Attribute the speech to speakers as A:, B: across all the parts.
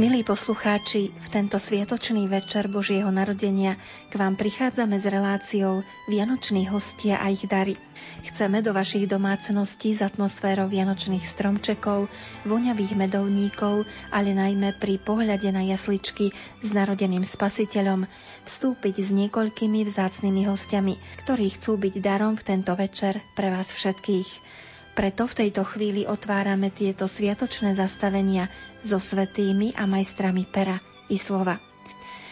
A: Milí poslucháči, v tento sviatočný večer Božieho narodenia k vám prichádzame s reláciou Vianoční hostia a ich dary. Chceme do vašich domácností s atmosférou vianočných stromčekov, voňavých medovníkov, ale najmä pri pohľade na jasličky s narodeným spasiteľom vstúpiť s niekoľkými vzácnymi hostiami, ktorí chcú byť darom v tento večer pre vás všetkých. Preto v tejto chvíli otvárame tieto sviatočné zastavenia so svetými a majstrami pera i slova.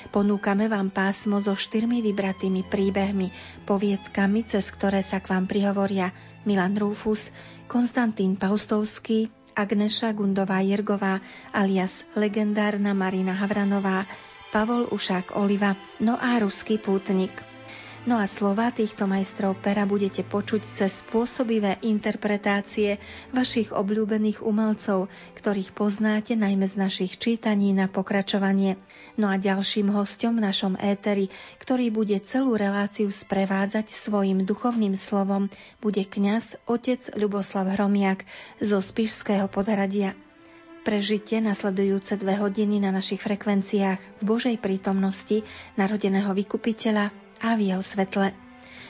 A: Ponúkame vám pásmo so štyrmi vybratými príbehmi, poviedkami, cez ktoré sa k vám prihovoria Milan Rúfus, Konstantín Paustovský, Agneša Gundová Jergová alias legendárna Marina Havranová, Pavol Ušák Oliva, no a ruský pútnik. No a slova týchto majstrov pera budete počuť cez spôsobivé interpretácie vašich obľúbených umelcov, ktorých poznáte najmä z našich čítaní na pokračovanie. No a ďalším hostom v našom éteri, ktorý bude celú reláciu sprevádzať svojim duchovným slovom, bude kňaz otec Ľuboslav Hromiak zo Spišského podhradia. Prežite nasledujúce dve hodiny na našich frekvenciách v Božej prítomnosti narodeného vykupiteľa a v jeho svetle.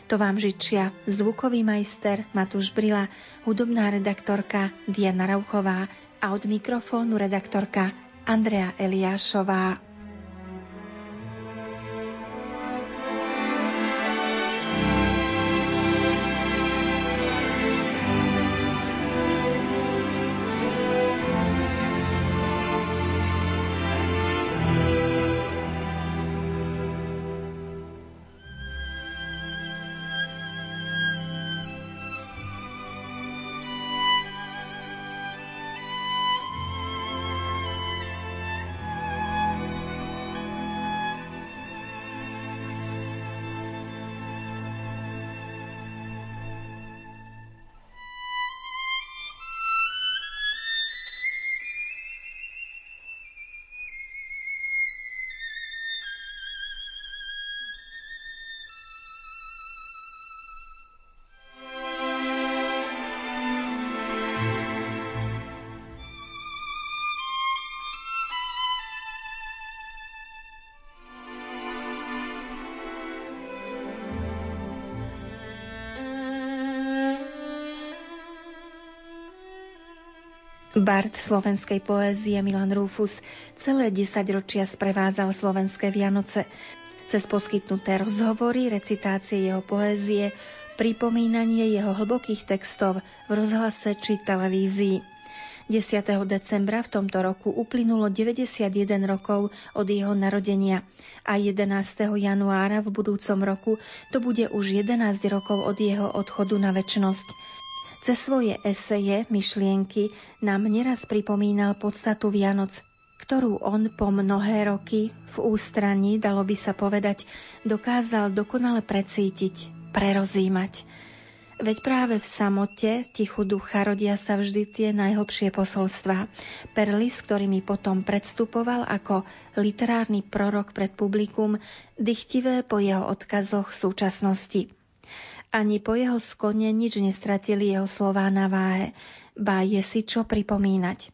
A: To vám žičia zvukový majster Matúš Brila, hudobná redaktorka Diana Rauchová a od mikrofónu redaktorka Andrea Eliášová. Bard slovenskej poézie Milan Rufus celé desaťročia sprevádzal slovenské Vianoce. Cez poskytnuté rozhovory, recitácie jeho poézie, pripomínanie jeho hlbokých textov v rozhlase či televízii. 10. decembra v tomto roku uplynulo 91 rokov od jeho narodenia a 11. januára v budúcom roku to bude už 11 rokov od jeho odchodu na väčnosť. Cez svoje eseje, myšlienky nám neraz pripomínal podstatu Vianoc, ktorú on po mnohé roky v ústraní, dalo by sa povedať, dokázal dokonale precítiť, prerozímať. Veď práve v samote, tichu ducha rodia sa vždy tie najhlbšie posolstvá. Perly, s ktorými potom predstupoval ako literárny prorok pred publikum, dychtivé po jeho odkazoch súčasnosti. Ani po jeho skone nič nestratili jeho slová na váhe, ba je si čo pripomínať.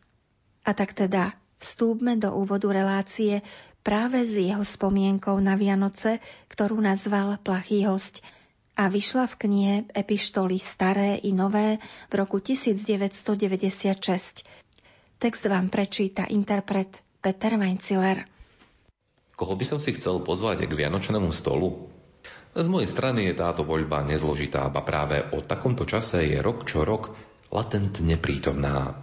A: A tak teda vstúpme do úvodu relácie práve s jeho spomienkou na Vianoce, ktorú nazval Plachý host a vyšla v knihe Epištoly staré i nové v roku 1996. Text vám prečíta interpret Peter Weinciller.
B: Koho by som si chcel pozvať k Vianočnému stolu? Z mojej strany je táto voľba nezložitá, a práve o takomto čase je rok čo rok latentne prítomná.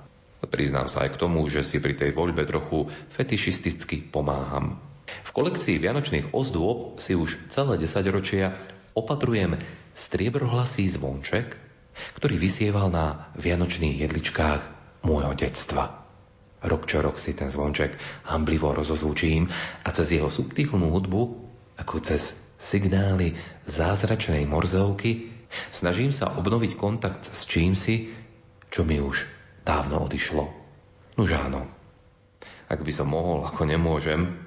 B: Priznám sa aj k tomu, že si pri tej voľbe trochu fetišisticky pomáham. V kolekcii vianočných ozdôb si už celé desaťročia opatrujem striebrohlasý zvonček, ktorý vysieval na vianočných jedličkách môjho detstva. Rok čo rok si ten zvonček hamblivo rozozvučím a cez jeho subtilnú hudbu, ako cez signály zázračnej morzovky, snažím sa obnoviť kontakt s čímsi, čo mi už dávno odišlo. Nuž áno, ak by som mohol, ako nemôžem,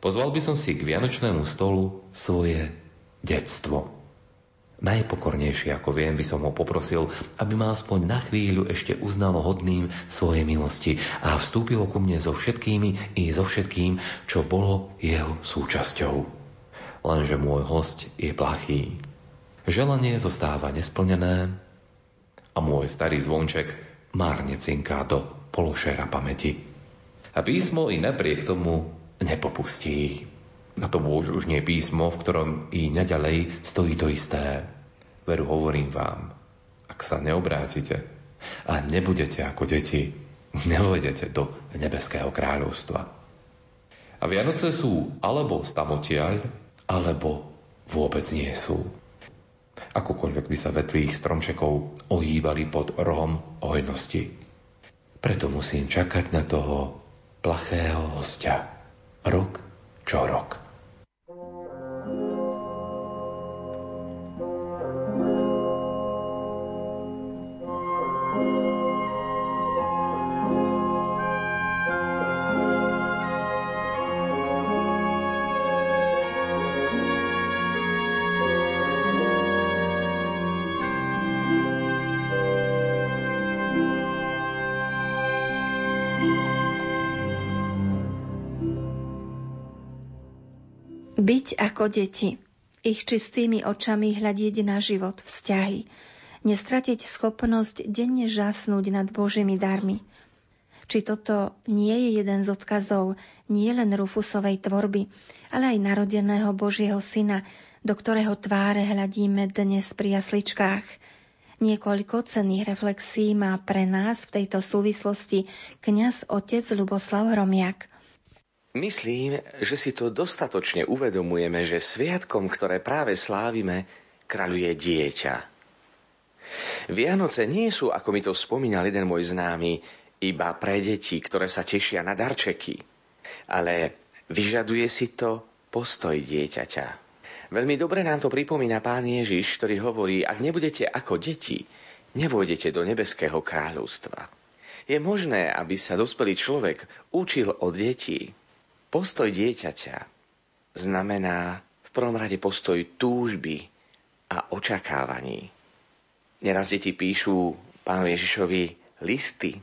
B: pozval by som si k vianočnému stolu svoje detstvo. Najpokornejšie, ako viem, by som ho poprosil, aby ma aspoň na chvíľu ešte uznalo hodným svojej milosti a vstúpilo ku mne so všetkými i so všetkým, čo bolo jeho súčasťou. Lenže môj host je plachý. Želanie zostáva nesplnené a môj starý zvonček márne cinká do pološera pamäti. A písmo i napriek tomu nepopustí. A to už, už nie písmo, v ktorom i naďalej stojí to isté. Veru hovorím vám, ak sa neobrátite a nebudete ako deti, nevojdete do nebeského kráľovstva. A Vianoce sú alebo stamotiaľ, alebo vôbec nie sú. Akokoľvek by sa vetvých stromčekov ohýbali pod rohom hojnosti. Preto musím čakať na toho plachého hostia. Rok čo rok.
A: Byť ako deti, ich čistými očami hľadieť na život, vzťahy, nestratiť schopnosť denne žasnúť nad Božími darmi. Či toto nie je jeden z odkazov nie len Rufusovej tvorby, ale aj narodeného Božieho syna, do ktorého tváre hľadíme dnes pri jasličkách. Niekoľko cenných reflexí má pre nás v tejto súvislosti kňaz otec Luboslav Hromiak –
C: Myslím, že si to dostatočne uvedomujeme, že sviatkom, ktoré práve slávime, kráľuje dieťa. Vianoce nie sú, ako mi to spomínal jeden môj známy, iba pre deti, ktoré sa tešia na darčeky, ale vyžaduje si to postoj dieťaťa. Veľmi dobre nám to pripomína pán Ježiš, ktorý hovorí, ak nebudete ako deti, nevôjdete do nebeského kráľovstva. Je možné, aby sa dospelý človek učil od detí, Postoj dieťaťa znamená v prvom rade postoj túžby a očakávaní. Neraz deti píšu pánu Ježišovi listy,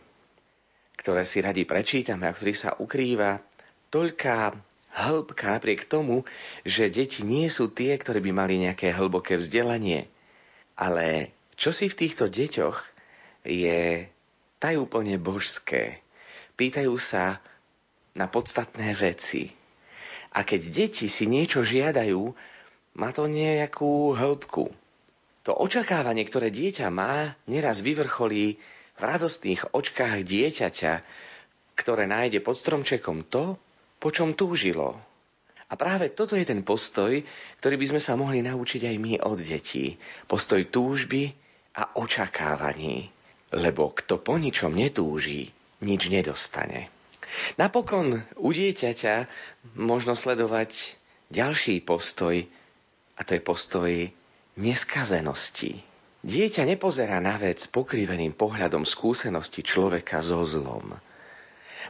C: ktoré si radi prečítame a ktorých sa ukrýva toľká hĺbka napriek tomu, že deti nie sú tie, ktoré by mali nejaké hlboké vzdelanie. Ale čo si v týchto deťoch je tajúplne božské. Pýtajú sa, na podstatné veci. A keď deti si niečo žiadajú, má to nejakú hĺbku. To očakávanie, ktoré dieťa má, neraz vyvrcholí v radostných očkách dieťaťa, ktoré nájde pod stromčekom to, po čom túžilo. A práve toto je ten postoj, ktorý by sme sa mohli naučiť aj my od detí. Postoj túžby a očakávaní. Lebo kto po ničom netúži, nič nedostane. Napokon u dieťaťa možno sledovať ďalší postoj, a to je postoj neskazenosti. Dieťa nepozerá na vec pokriveným pohľadom skúsenosti človeka so zlom.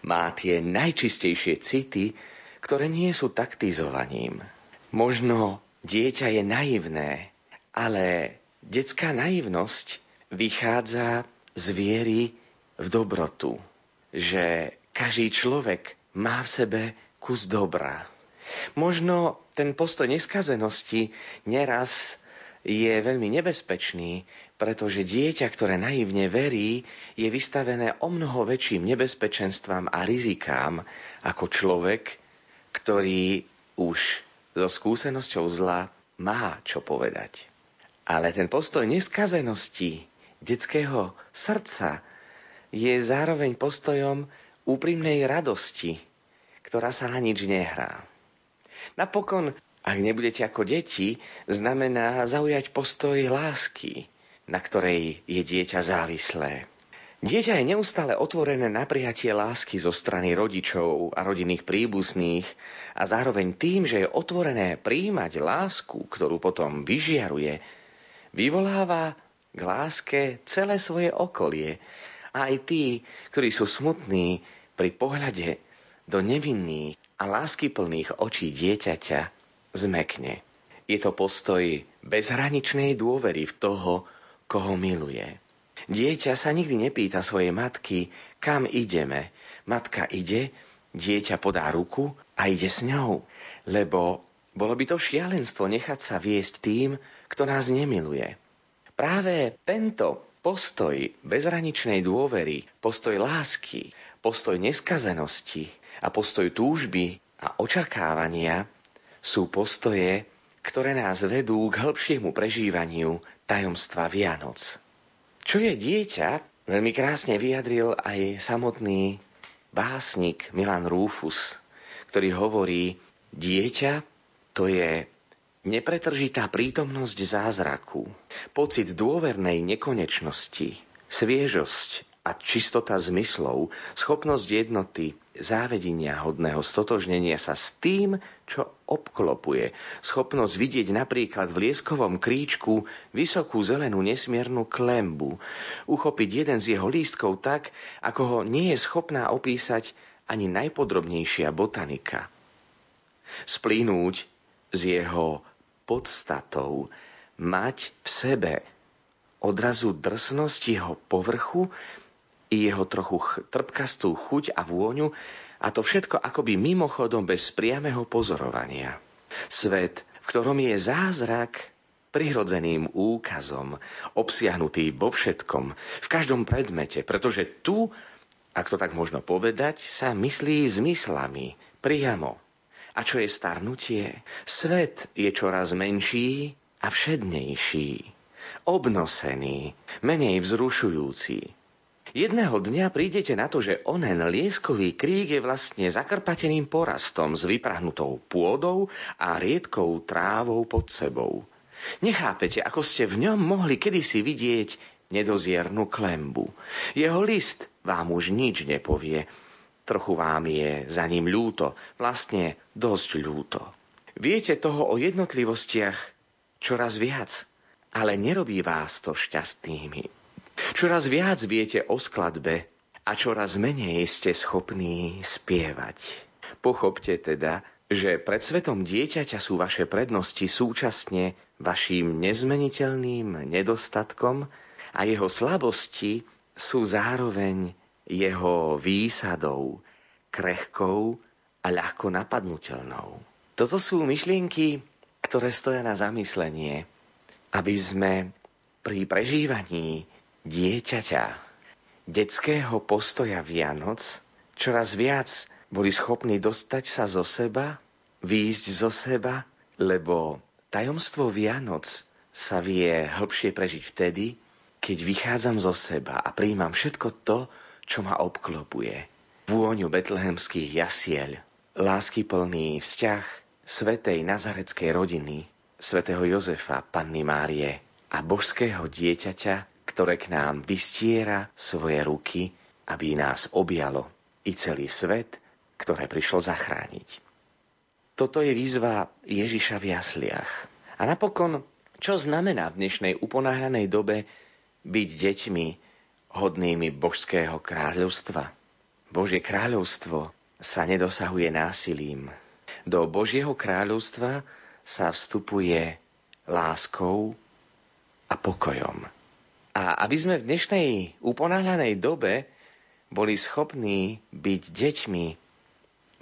C: Má tie najčistejšie city, ktoré nie sú taktizovaním. Možno dieťa je naivné, ale detská naivnosť vychádza z viery v dobrotu, že každý človek má v sebe kus dobra. Možno ten postoj neskazenosti neraz je veľmi nebezpečný, pretože dieťa, ktoré naivne verí, je vystavené o mnoho väčším nebezpečenstvám a rizikám ako človek, ktorý už so skúsenosťou zla má čo povedať. Ale ten postoj neskazenosti detského srdca je zároveň postojom úprimnej radosti, ktorá sa na nič nehrá. Napokon, ak nebudete ako deti, znamená zaujať postoj lásky, na ktorej je dieťa závislé. Dieťa je neustále otvorené na prijatie lásky zo strany rodičov a rodinných príbuzných a zároveň tým, že je otvorené príjmať lásku, ktorú potom vyžiaruje, vyvoláva k láske celé svoje okolie a aj tí, ktorí sú smutní pri pohľade do nevinných a láskyplných očí dieťaťa, zmekne. Je to postoj bezhraničnej dôvery v toho, koho miluje. Dieťa sa nikdy nepýta svojej matky, kam ideme. Matka ide, dieťa podá ruku a ide s ňou, lebo bolo by to šialenstvo nechať sa viesť tým, kto nás nemiluje. Práve tento postoj bezhraničnej dôvery, postoj lásky, postoj neskazenosti a postoj túžby a očakávania sú postoje, ktoré nás vedú k hĺbšiemu prežívaniu tajomstva Vianoc. Čo je dieťa, veľmi krásne vyjadril aj samotný básnik Milan Rúfus, ktorý hovorí, dieťa to je nepretržitá prítomnosť zázraku, pocit dôvernej nekonečnosti, sviežosť a čistota zmyslov, schopnosť jednoty, závedenia hodného stotožnenia sa s tým, čo obklopuje, schopnosť vidieť napríklad v lieskovom kríčku vysokú zelenú nesmiernu klembu, uchopiť jeden z jeho lístkov tak, ako ho nie je schopná opísať ani najpodrobnejšia botanika. Splínuť z jeho podstatou, mať v sebe odrazu drsnosť jeho povrchu i jeho trochu trpkastú chuť a vôňu a to všetko akoby mimochodom bez priameho pozorovania. Svet, v ktorom je zázrak prirodzeným úkazom, obsiahnutý vo všetkom, v každom predmete, pretože tu, ak to tak možno povedať, sa myslí zmyslami, priamo. A čo je starnutie? Svet je čoraz menší a všednejší, obnosený, menej vzrušujúci, Jedného dňa prídete na to, že onen lieskový krík je vlastne zakrpateným porastom s vyprahnutou pôdou a riedkou trávou pod sebou. Nechápete, ako ste v ňom mohli kedysi vidieť nedoziernu klembu. Jeho list vám už nič nepovie. Trochu vám je za ním ľúto, vlastne dosť ľúto. Viete toho o jednotlivostiach čoraz viac, ale nerobí vás to šťastnými. Čoraz viac viete o skladbe a čoraz menej ste schopní spievať. Pochopte teda, že pred svetom dieťaťa sú vaše prednosti súčasne vašim nezmeniteľným nedostatkom a jeho slabosti sú zároveň jeho výsadou, krehkou a ľahko napadnutelnou. Toto sú myšlienky, ktoré stoja na zamyslenie, aby sme pri prežívaní dieťaťa, detského postoja Vianoc, čoraz viac boli schopní dostať sa zo seba, výjsť zo seba, lebo tajomstvo Vianoc sa vie hĺbšie prežiť vtedy, keď vychádzam zo seba a príjmam všetko to, čo ma obklopuje. Vôňu betlehemských jasiel, láskyplný vzťah svetej nazareckej rodiny, svätého Jozefa, Panny Márie a božského dieťaťa, ktoré k nám vystiera svoje ruky, aby nás objalo i celý svet, ktoré prišlo zachrániť. Toto je výzva Ježiša v jasliach. A napokon, čo znamená v dnešnej uponáhľanej dobe byť deťmi hodnými božského kráľovstva? Božie kráľovstvo sa nedosahuje násilím. Do Božieho kráľovstva sa vstupuje láskou a pokojom. A aby sme v dnešnej uponáhľanej dobe boli schopní byť deťmi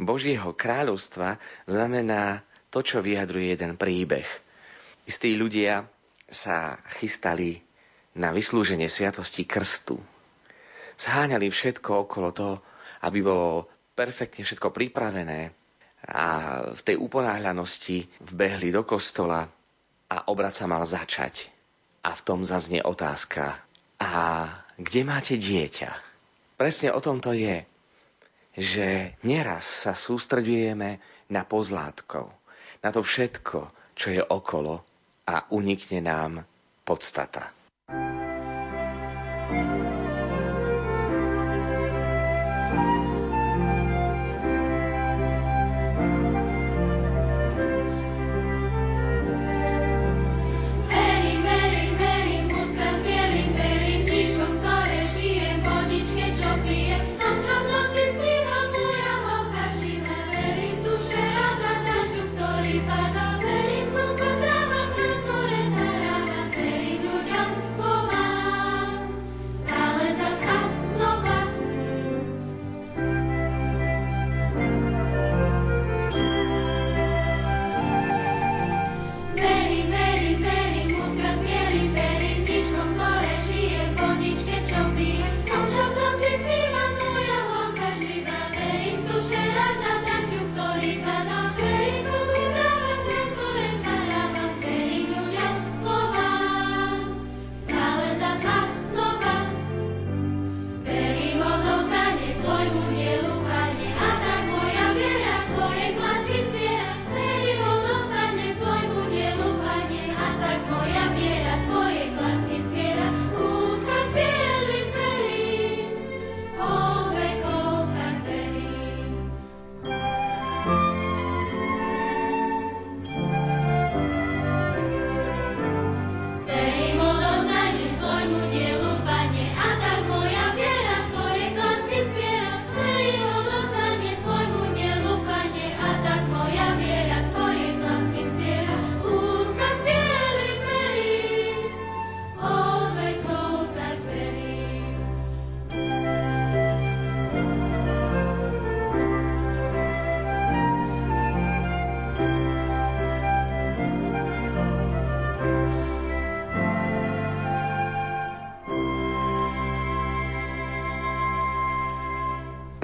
C: Božieho kráľovstva, znamená to, čo vyjadruje jeden príbeh. Istí ľudia sa chystali na vyslúženie sviatosti krstu. Zháňali všetko okolo toho, aby bolo perfektne všetko pripravené a v tej uponáhľanosti vbehli do kostola a obrad sa mal začať. A v tom zaznie otázka. A kde máte dieťa? Presne o tom to je, že neraz sa sústredujeme na pozlátkov, na to všetko, čo je okolo a unikne nám podstata.
D: Verím slnko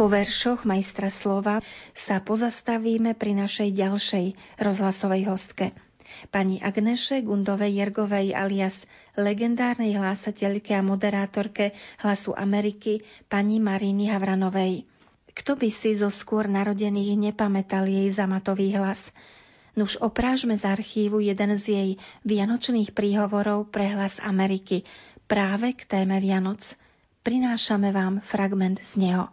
A: Po veršoch majstra slova sa pozastavíme pri našej ďalšej rozhlasovej hostke. Pani Agneše Gundovej Jergovej alias legendárnej hlásateľke a moderátorke Hlasu Ameriky pani Maríny Havranovej. Kto by si zo skôr narodených nepamätal jej zamatový hlas? Nuž oprážme z archívu jeden z jej vianočných príhovorov pre Hlas Ameriky práve k téme Vianoc. Prinášame vám fragment z neho.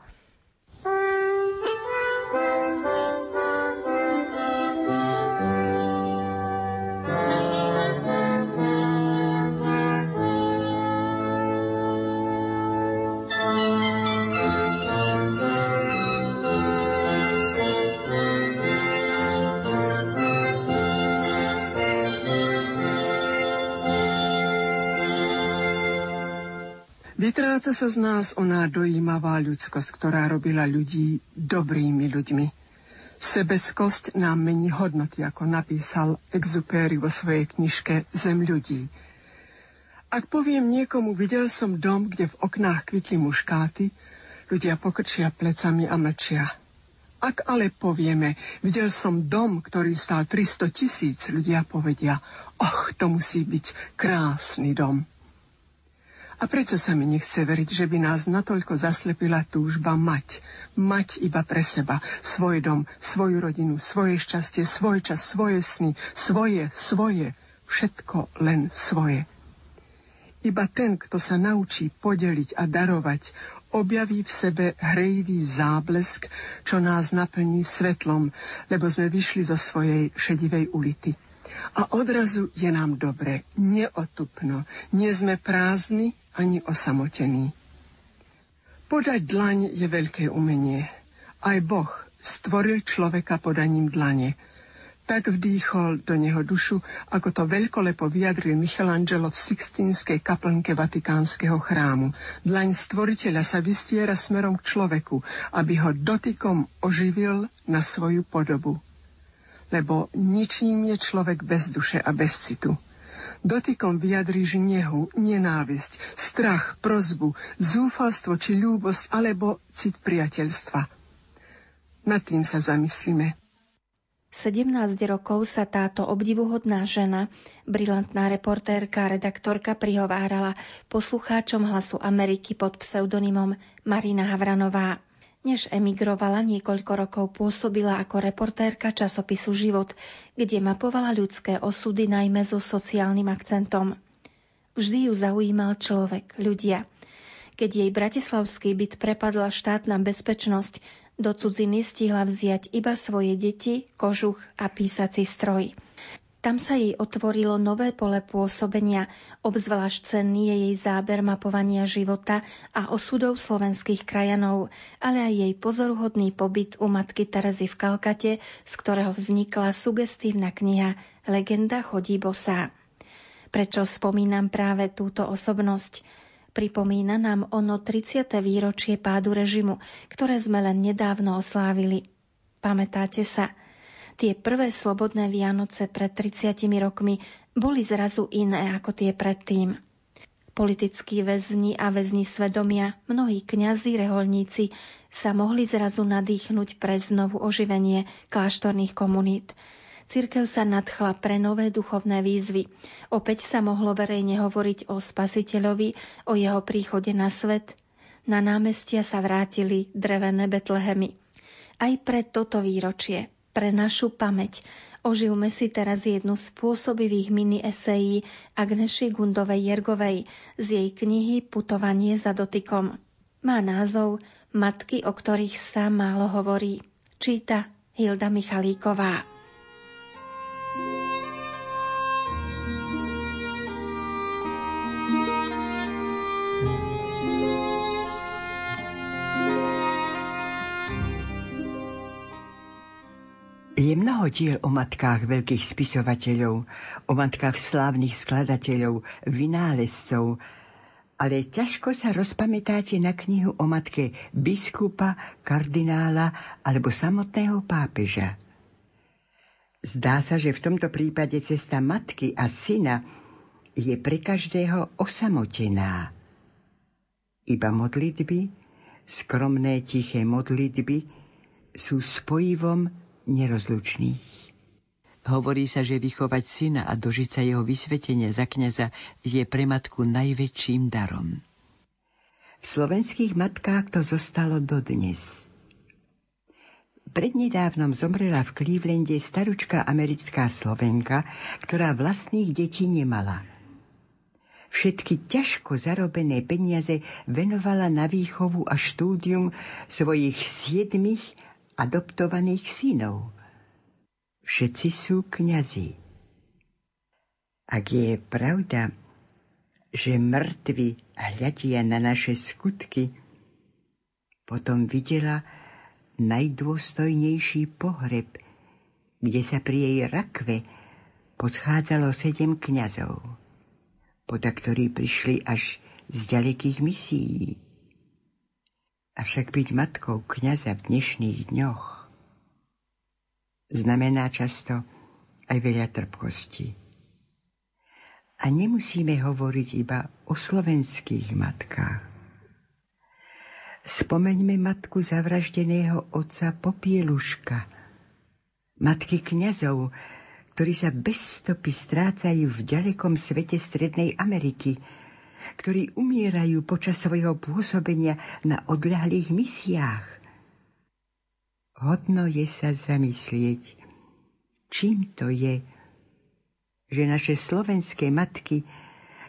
D: Vytráca sa z nás oná dojímavá ľudskosť, ktorá robila ľudí dobrými ľuďmi. Sebeskosť nám mení hodnoty, ako napísal Exupéry vo svojej knižke Zem ľudí. Ak poviem niekomu, videl som dom, kde v oknách kvitli muškáty, ľudia pokrčia plecami a mlčia. Ak ale povieme, videl som dom, ktorý stál 300 tisíc, ľudia povedia, och, to musí byť krásny dom. A prečo sa mi nechce veriť, že by nás natoľko zaslepila túžba mať. Mať iba pre seba. Svoj dom, svoju rodinu, svoje šťastie, svoj čas, svoje sny, svoje, svoje. Všetko len svoje. Iba ten, kto sa naučí podeliť a darovať, objaví v sebe hrejivý záblesk, čo nás naplní svetlom, lebo sme vyšli zo svojej šedivej ulity. A odrazu je nám dobre, neotupno, nie sme prázdni, ani osamotený. Podať dlaň je veľké umenie. Aj Boh stvoril človeka podaním dlane. Tak vdýchol do neho dušu, ako to veľkolepo vyjadril Michelangelo v Sixtínskej kaplnke Vatikánskeho chrámu. Dlaň stvoriteľa sa vystiera smerom k človeku, aby ho dotykom oživil na svoju podobu. Lebo ničím je človek bez duše a bez citu. Dotykom vyjadríš nehu, nenávisť, strach, prozbu, zúfalstvo či ľúbosť alebo cit priateľstva. Nad tým sa zamyslíme.
A: 17 rokov sa táto obdivuhodná žena, brilantná reportérka a redaktorka prihovárala poslucháčom hlasu Ameriky pod pseudonymom Marina Havranová. Než emigrovala, niekoľko rokov pôsobila ako reportérka časopisu Život, kde mapovala ľudské osudy najmä so sociálnym akcentom. Vždy ju zaujímal človek, ľudia. Keď jej bratislavský byt prepadla štátna bezpečnosť, do cudziny stihla vziať iba svoje deti, kožuch a písací stroj. Tam sa jej otvorilo nové pole pôsobenia, obzvlášť cenný je jej záber mapovania života a osudov slovenských krajanov, ale aj jej pozoruhodný pobyt u matky Terezy v Kalkate, z ktorého vznikla sugestívna kniha Legenda chodí bosá. Prečo spomínam práve túto osobnosť? Pripomína nám ono 30. výročie pádu režimu, ktoré sme len nedávno oslávili. Pamätáte sa – Tie prvé slobodné Vianoce pred 30 rokmi boli zrazu iné ako tie predtým. Politickí väzni a väzni svedomia, mnohí kňazi, reholníci sa mohli zrazu nadýchnuť pre znovu oživenie kláštorných komunít. Cirkev sa nadchla pre nové duchovné výzvy. Opäť sa mohlo verejne hovoriť o spasiteľovi, o jeho príchode na svet. Na námestia sa vrátili drevené Betlehemy. Aj pre toto výročie pre našu pamäť. Oživme si teraz jednu z pôsobivých mini-esejí Agneši Gundovej Jergovej z jej knihy Putovanie za dotykom. Má názov Matky, o ktorých sa málo hovorí. Číta Hilda Michalíková.
E: Je mnoho diel o matkách veľkých spisovateľov, o matkách slávnych skladateľov, vynálezcov, ale ťažko sa rozpamätáte na knihu o matke biskupa, kardinála alebo samotného pápeža. Zdá sa, že v tomto prípade cesta matky a syna je pre každého osamotená. Iba modlitby, skromné tiché modlitby sú spojivom nerozlučných. Hovorí sa, že vychovať syna a dožiť sa jeho vysvetenia za kniaza je pre matku najväčším darom. V slovenských matkách to zostalo dodnes. Prednedávnom zomrela v Clevelande staručká americká Slovenka, ktorá vlastných detí nemala. Všetky ťažko zarobené peniaze venovala na výchovu a štúdium svojich siedmých adoptovaných synov – všetci sú kňazi. Ak je pravda, že mŕtvi hľadia na naše skutky, potom videla najdôstojnejší pohreb, kde sa pri jej rakve poschádzalo sedem kňazov, poda ktorí prišli až z ďalekých misií. Avšak byť matkou kňaza v dnešných dňoch znamená často aj veľa trpkosti. A nemusíme hovoriť iba o slovenských matkách. Spomeňme matku zavraždeného otca Popieluška, matky kňazov, ktorí sa bez stopy strácajú v ďalekom svete Strednej Ameriky, ktorí umierajú počas svojho pôsobenia na odľahlých misiách – Hodno je sa zamyslieť, čím to je, že naše slovenské matky,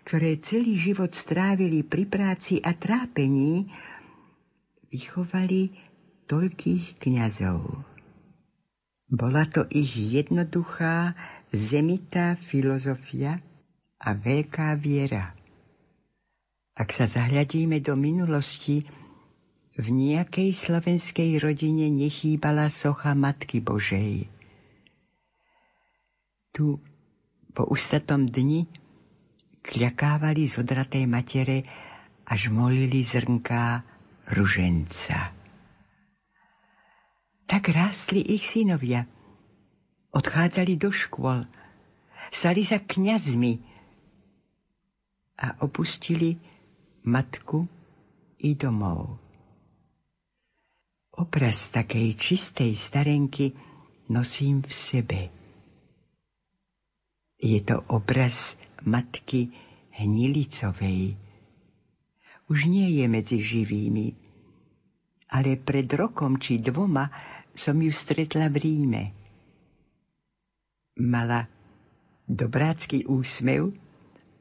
E: ktoré celý život strávili pri práci a trápení, vychovali toľkých kňazov. Bola to ich jednoduchá, zemitá filozofia a veľká viera. Ak sa zahľadíme do minulosti, v nejakej slovenskej rodine nechýbala socha Matky Božej. Tu po ustatom dni kľakávali zodraté matere, až molili zrnká ruženca. Tak rástli ich synovia. Odchádzali do škôl, stali sa kňazmi a opustili matku i domov. Obraz takej čistej starenky nosím v sebe. Je to obraz matky Hnilicovej. Už nie je medzi živými, ale pred rokom či dvoma som ju stretla v Ríme. Mala dobrácky úsmev,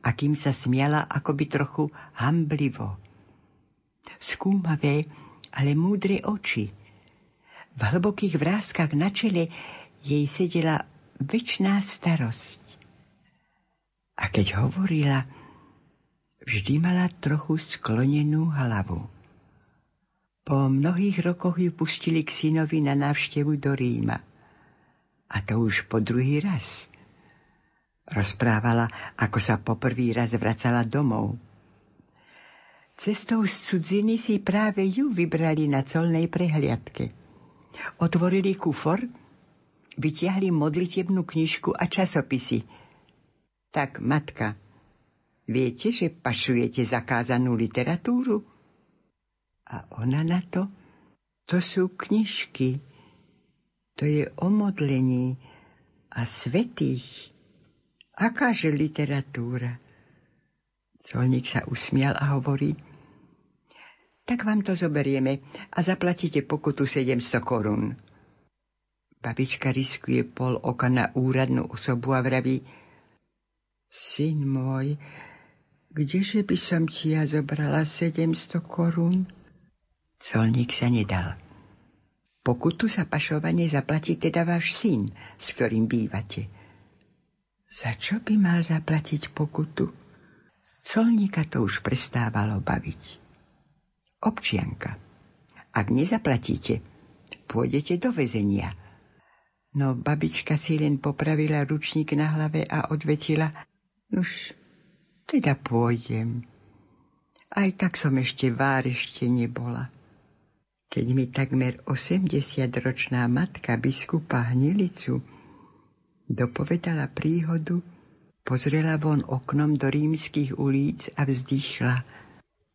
E: akým sa smiala akoby trochu hamblivo. Skúmavé, ale múdre oči. V hlbokých vrázkach na čele jej sedela väčšiná starosť. A keď hovorila, vždy mala trochu sklonenú hlavu. Po mnohých rokoch ju pustili k synovi na návštevu do Ríma. A to už po druhý raz. Rozprávala, ako sa poprvý raz vracala domov Cestou z cudziny si práve ju vybrali na colnej prehliadke. Otvorili kufor, vytiahli modlitebnú knižku a časopisy. Tak, matka, viete, že pašujete zakázanú literatúru? A ona na to, to sú knižky, to je o modlení a svetých. Akáže literatúra? Colník sa usmial a hovorí, tak vám to zoberieme a zaplatíte pokutu 700 korún. Babička riskuje pol oka na úradnú osobu a vraví, syn môj, kdeže by som ti ja zobrala 700 korún? Colník sa nedal. Pokutu za pašovanie zaplatí teda váš syn, s ktorým bývate. Za čo by mal zaplatiť pokutu? Colníka to už prestávalo baviť. Občianka, ak nezaplatíte, pôjdete do väzenia. No babička si len popravila ručník na hlave a odvetila, už teda pôjdem. Aj tak som ešte vár ešte nebola. Keď mi takmer 80-ročná matka biskupa Hnilicu dopovedala príhodu, Pozrela von oknom do rímskych ulic a vzdychla.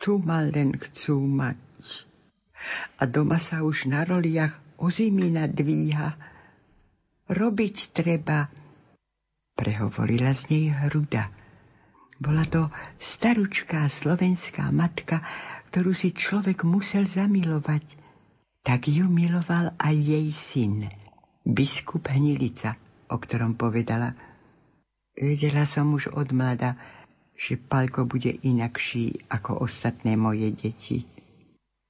E: Tu ma len chcú mať. A doma sa už na roliach ozimina dvíha. Robiť treba, prehovorila z nej hruda. Bola to staručká slovenská matka, ktorú si človek musel zamilovať. Tak ju miloval aj jej syn, biskup Hnilica, o ktorom povedala. Vedela som už od mlada, že Palko bude inakší ako ostatné moje deti.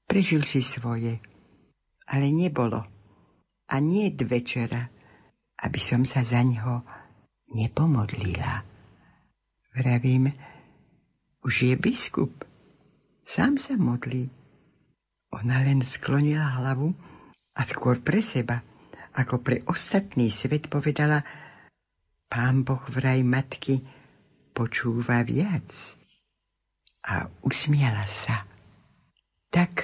E: Prežil si svoje, ale nebolo. A nie večera, aby som sa za ňo nepomodlila. Vravím, už je biskup. Sám sa modlí. Ona len sklonila hlavu a skôr pre seba, ako pre ostatný svet povedala, pán Boh vraj matky počúva viac. A usmiala sa. Tak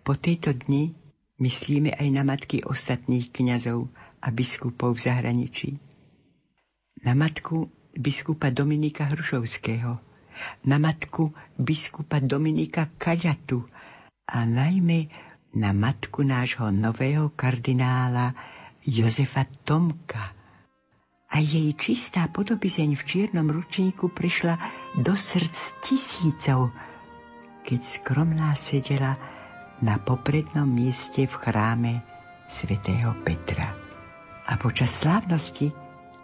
E: po tejto dni myslíme aj na matky ostatných kňazov a biskupov v zahraničí. Na matku biskupa Dominika Hrušovského, na matku biskupa Dominika Kaľatu a najmä na matku nášho nového kardinála Jozefa Tomka. A jej čistá podobizeň v čiernom ručníku prišla do srdc tisícov, keď skromná sedela na poprednom mieste v chráme svätého Petra. A počas slávnosti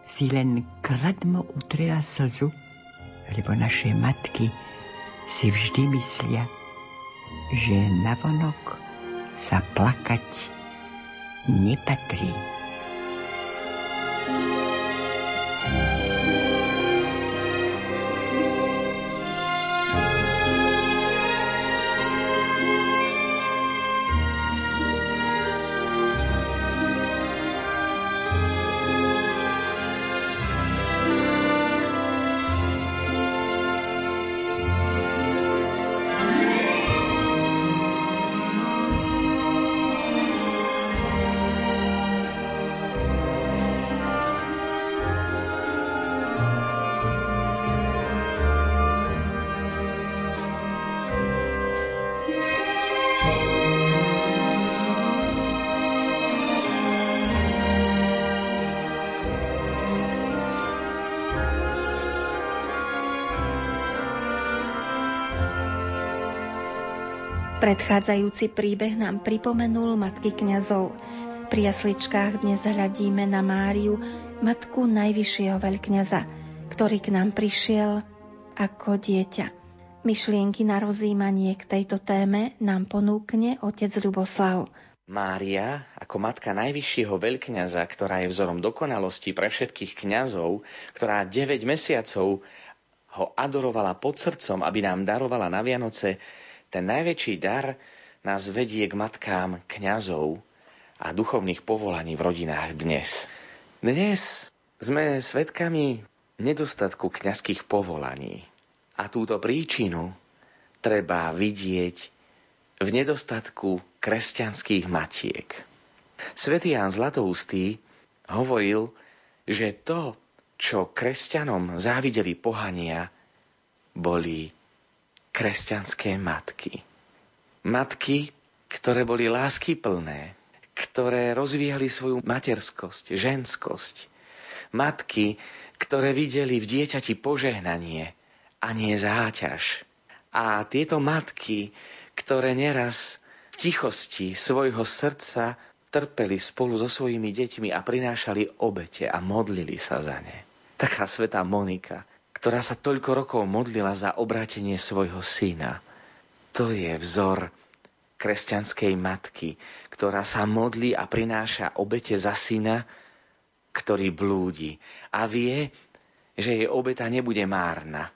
E: si len kradmo utrela slzu, lebo naše matky si vždy myslia, že navonok sa plakať nepatrí.
A: Predchádzajúci príbeh nám pripomenul matky kňazov. Pri jasličkách dnes hľadíme na Máriu, matku najvyššieho veľkňaza, ktorý k nám prišiel ako dieťa. Myšlienky na rozímanie k tejto téme nám ponúkne otec Ľuboslav.
C: Mária, ako matka najvyššieho veľkňaza, ktorá je vzorom dokonalosti pre všetkých kňazov, ktorá 9 mesiacov ho adorovala pod srdcom, aby nám darovala na Vianoce ten najväčší dar nás vedie k matkám kňazov a duchovných povolaní v rodinách dnes. Dnes sme svedkami nedostatku kňazských povolaní. A túto príčinu treba vidieť v nedostatku kresťanských matiek. Svetý Ján Zlatoustý hovoril, že to, čo kresťanom závideli pohania, boli kresťanské matky. Matky, ktoré boli lásky plné, ktoré rozvíjali svoju materskosť, ženskosť. Matky, ktoré videli v dieťati požehnanie a nie záťaž. A tieto matky, ktoré neraz v tichosti svojho srdca trpeli spolu so svojimi deťmi a prinášali obete a modlili sa za ne. Taká sveta Monika, ktorá sa toľko rokov modlila za obrátenie svojho syna. To je vzor kresťanskej matky, ktorá sa modlí a prináša obete za syna, ktorý blúdi a vie, že jej obeta nebude márna.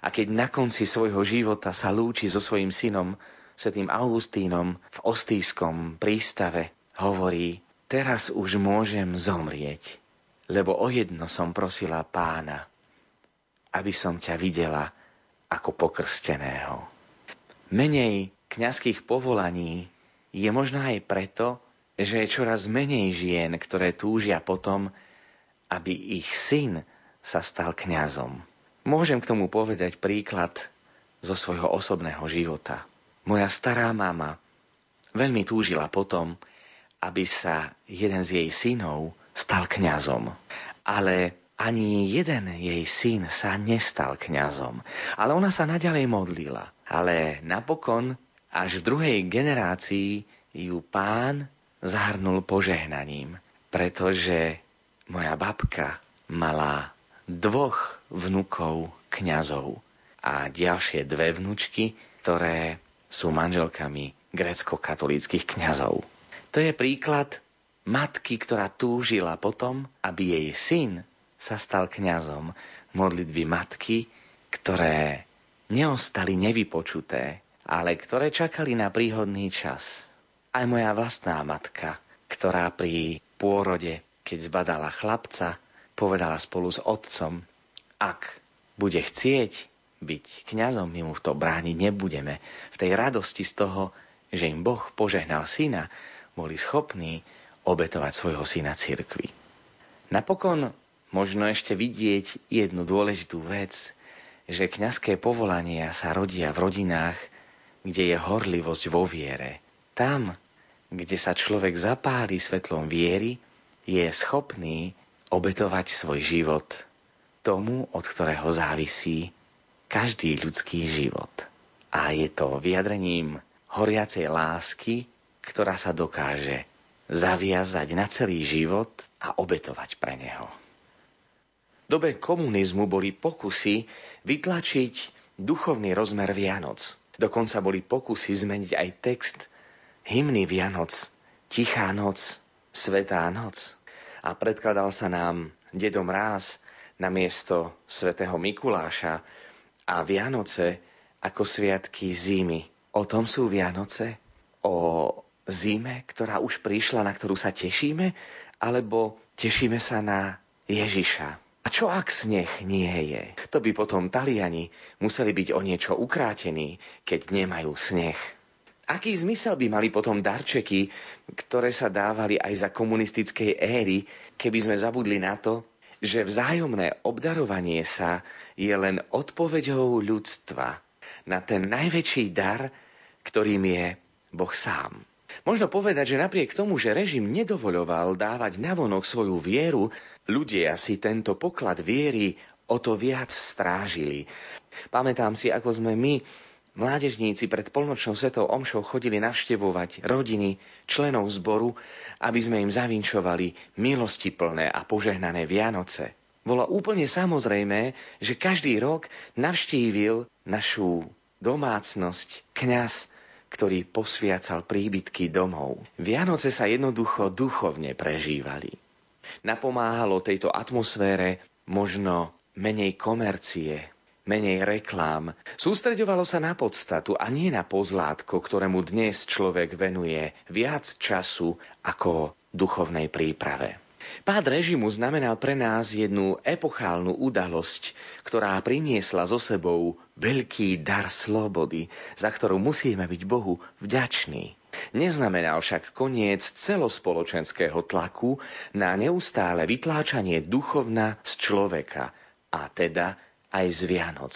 C: A keď na konci svojho života sa lúči so svojim synom, svetým Augustínom v Ostískom prístave, hovorí, teraz už môžem zomrieť, lebo o jedno som prosila pána – aby som ťa videla ako pokrsteného. Menej kňazských povolaní je možno aj preto, že je čoraz menej žien, ktoré túžia potom, aby ich syn sa stal kňazom. Môžem k tomu povedať príklad zo svojho osobného života. Moja stará mama veľmi túžila potom, aby sa jeden z jej synov stal kňazom. Ale ani jeden jej syn sa nestal kňazom. Ale ona sa naďalej modlila. Ale napokon, až v druhej generácii, ju pán zahrnul požehnaním. Pretože moja babka mala dvoch vnukov kňazov a ďalšie dve vnučky, ktoré sú manželkami grécko-katolíckých kňazov. To je príklad matky, ktorá túžila potom, aby jej syn sa stal kňazom. Modlitby matky, ktoré neostali nevypočuté, ale ktoré čakali na príhodný čas. Aj moja vlastná matka, ktorá pri pôrode, keď zbadala chlapca, povedala spolu s otcom, ak bude chcieť byť kňazom, my mu v to brániť nebudeme. V tej radosti z toho, že im Boh požehnal syna, boli schopní obetovať svojho syna cirkvi. Napokon možno ešte vidieť jednu dôležitú vec, že kňazské povolania sa rodia v rodinách, kde je horlivosť vo viere. Tam, kde sa človek zapáli svetlom viery, je schopný obetovať svoj život tomu, od ktorého závisí každý ľudský život. A je to vyjadrením horiacej lásky ktorá sa dokáže zaviazať na celý život a obetovať pre neho. Dobe komunizmu boli pokusy vytlačiť duchovný rozmer Vianoc. Dokonca boli pokusy zmeniť aj text hymny Vianoc, Tichá noc, Svetá noc. A predkladal sa nám dedom ráz na miesto svätého Mikuláša a Vianoce ako sviatky zimy. O tom sú Vianoce? O zime, ktorá už prišla, na ktorú sa tešíme, alebo tešíme sa na Ježiša. Čo ak sneh nie je? To by potom Taliani museli byť o niečo ukrátení, keď nemajú sneh. Aký zmysel by mali potom darčeky, ktoré sa dávali aj za komunistickej éry, keby sme zabudli na to, že vzájomné obdarovanie sa je len odpoveďou ľudstva na ten najväčší dar, ktorým je Boh sám. Možno povedať, že napriek tomu, že režim nedovoľoval dávať navonok svoju vieru, ľudia si tento poklad viery o to viac strážili. Pamätám si, ako sme my, mládežníci pred polnočnou svetou omšou chodili navštevovať rodiny, členov zboru, aby sme im zavinčovali milosti plné a požehnané Vianoce. Bolo úplne samozrejmé, že každý rok navštívil našu domácnosť kňaz ktorý posviacal príbytky domov. Vianoce sa jednoducho duchovne prežívali. Napomáhalo tejto atmosfére možno menej komercie, menej reklám. Sústreďovalo sa na podstatu a nie na pozlátko, ktorému dnes človek venuje viac času ako duchovnej príprave. Pád režimu znamenal pre nás jednu epochálnu udalosť, ktorá priniesla so sebou veľký dar slobody, za ktorú musíme byť Bohu vďační. Neznamenal však koniec celospoločenského tlaku na neustále vytláčanie duchovna z človeka, a teda aj z Vianoc.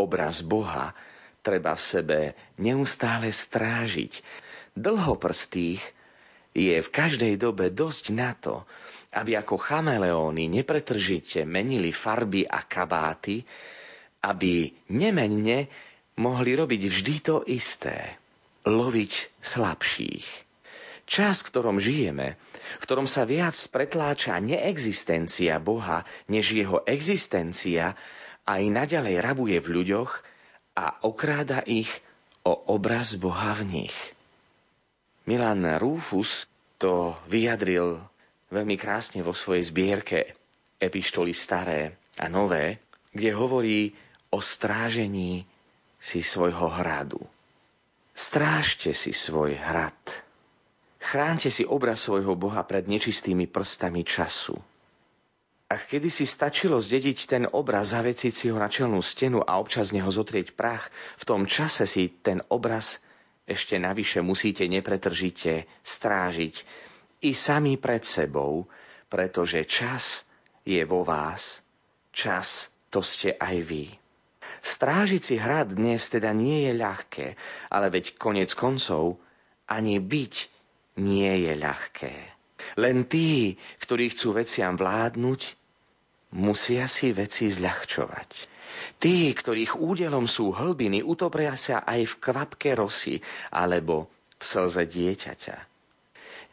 C: Obraz Boha treba v sebe neustále strážiť. Dlhoprstých je v každej dobe dosť na to, aby ako chameleóny nepretržite menili farby a kabáty, aby nemenne mohli robiť vždy to isté. Loviť slabších. Čas, v ktorom žijeme, v ktorom sa viac pretláča neexistencia Boha, než jeho existencia, aj naďalej rabuje v ľuďoch a okráda ich o obraz Boha v nich. Milan Rufus to vyjadril veľmi krásne vo svojej zbierke Epištoly staré a nové, kde hovorí o strážení si svojho hradu. Strážte si svoj hrad. Chránte si obraz svojho Boha pred nečistými prstami času. Ak kedysi stačilo zdediť ten obraz, zaveciť si ho na čelnú stenu a občas z neho zotrieť prach, v tom čase si ten obraz ešte navyše musíte nepretržite strážiť i sami pred sebou, pretože čas je vo vás, čas to ste aj vy. Strážiť si hrad dnes teda nie je ľahké, ale veď konec koncov ani byť nie je ľahké. Len tí, ktorí chcú veciam vládnuť, musia si veci zľahčovať. Tí, ktorých údelom sú hlbiny, utopria sa aj v kvapke rosy alebo v slze dieťaťa.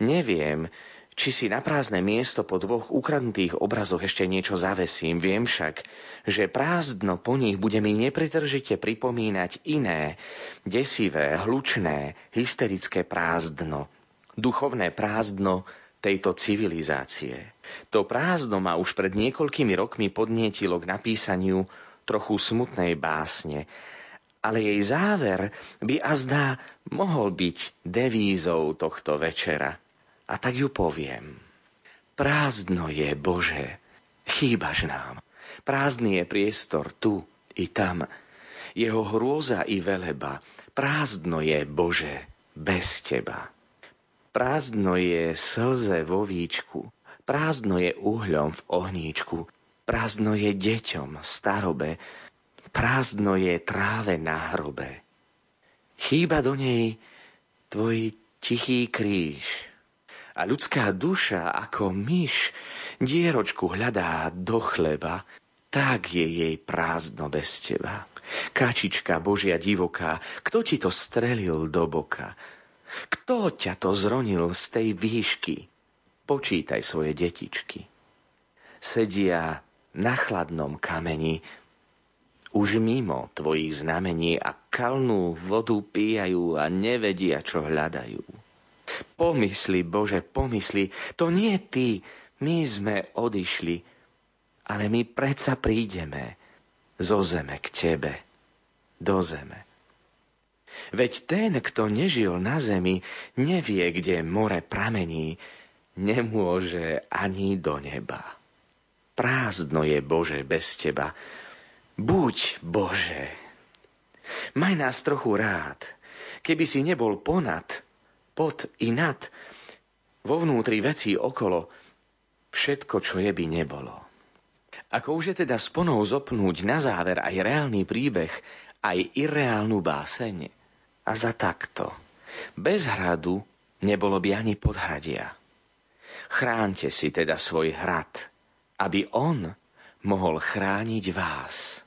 C: Neviem, či si na prázdne miesto po dvoch ukradnutých obrazoch ešte niečo zavesím. Viem však, že prázdno po nich bude mi nepretržite pripomínať iné, desivé, hlučné, hysterické prázdno. Duchovné prázdno tejto civilizácie. To prázdno ma už pred niekoľkými rokmi podnietilo k napísaniu trochu smutnej básne, ale jej záver by azda mohol byť devízou tohto večera. A tak ju poviem. Prázdno je, Bože, chýbaš nám. Prázdny je priestor tu i tam. Jeho hrôza i veleba. Prázdno je, Bože, bez Teba. Prázdno je slze vo víčku. Prázdno je uhľom v ohníčku. Prázdno je deťom starobe. Prázdno je tráve na hrobe. Chýba do nej tvoj tichý kríž a ľudská duša ako myš dieročku hľadá do chleba, tak je jej prázdno bez teba. Kačička Božia divoká, kto ti to strelil do boka? Kto ťa to zronil z tej výšky? Počítaj svoje detičky. Sedia na chladnom kameni, už mimo tvojich znamení a kalnú vodu píjajú a nevedia, čo hľadajú. Pomysli, Bože, pomysli, to nie ty, my sme odišli, ale my predsa prídeme zo zeme k tebe, do zeme. Veď ten, kto nežil na zemi, nevie, kde more pramení, nemôže ani do neba. Prázdno je, Bože, bez teba. Buď, Bože. Maj nás trochu rád. Keby si nebol ponad, pod i nad, vo vnútri vecí okolo, všetko, čo je, by nebolo. Ako už je teda sponou zopnúť na záver aj reálny príbeh, aj irreálnu báseň. A za takto. Bez hradu nebolo by ani podhradia. Chránte si teda svoj hrad, aby on mohol chrániť vás.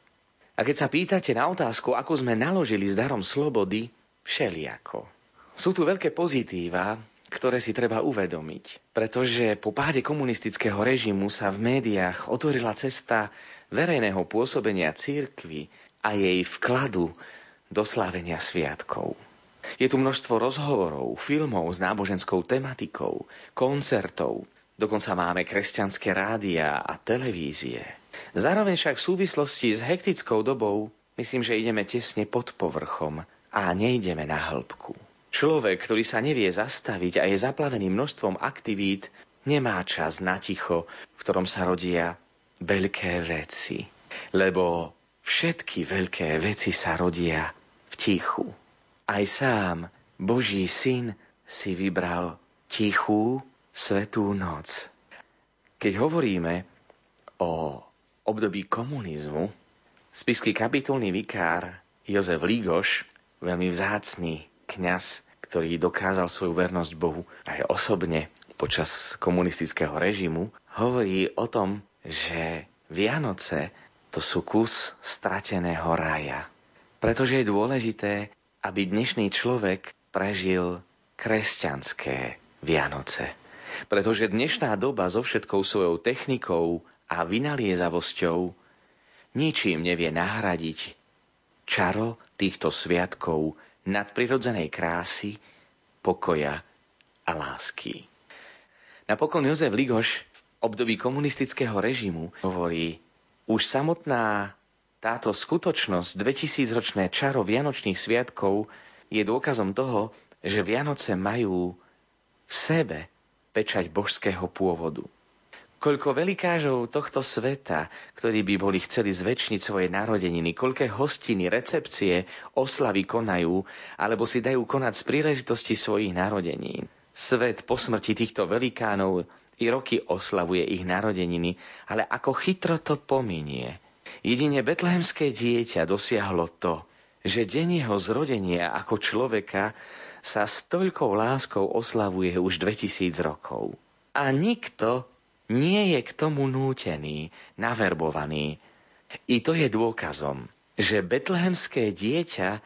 C: A keď sa pýtate na otázku, ako sme naložili s darom slobody, všeliako. Sú tu veľké pozitíva, ktoré si treba uvedomiť, pretože po páde komunistického režimu sa v médiách otvorila cesta verejného pôsobenia církvy a jej vkladu do slávenia sviatkov. Je tu množstvo rozhovorov, filmov s náboženskou tematikou, koncertov, dokonca máme kresťanské rádia a televízie. Zároveň však v súvislosti s hektickou dobou myslím, že ideme tesne pod povrchom a nejdeme na hĺbku. Človek, ktorý sa nevie zastaviť a je zaplavený množstvom aktivít, nemá čas na ticho, v ktorom sa rodia veľké veci. Lebo všetky veľké veci sa rodia v tichu. Aj sám Boží syn si vybral tichú svetú noc. Keď hovoríme o období komunizmu, spisky kapitulný vikár Jozef Lígoš, veľmi vzácný kňaz, ktorý dokázal svoju vernosť Bohu aj osobne počas komunistického režimu, hovorí o tom, že Vianoce to sú kus strateného raja. Pretože je dôležité, aby dnešný človek prežil kresťanské Vianoce. Pretože dnešná doba so všetkou svojou technikou a vynaliezavosťou ničím nevie nahradiť čaro týchto sviatkov nadprirodzenej krásy, pokoja a lásky. Napokon Jozef Ligoš v období komunistického režimu hovorí, už samotná táto skutočnosť, 2000-ročné čaro Vianočných sviatkov, je dôkazom toho, že Vianoce majú v sebe pečať božského pôvodu. Koľko velikážov tohto sveta, ktorí by boli chceli zväčšniť svoje narodeniny, koľké hostiny, recepcie, oslavy konajú, alebo si dajú konať z príležitosti svojich narodenín. Svet po smrti týchto velikánov i roky oslavuje ich narodeniny, ale ako chytro to pominie. Jedine betlehemské dieťa dosiahlo to, že deň jeho zrodenia ako človeka
F: sa s toľkou láskou oslavuje už 2000 rokov. A nikto nie je k tomu nútený, naverbovaný. I to je dôkazom, že betlehemské dieťa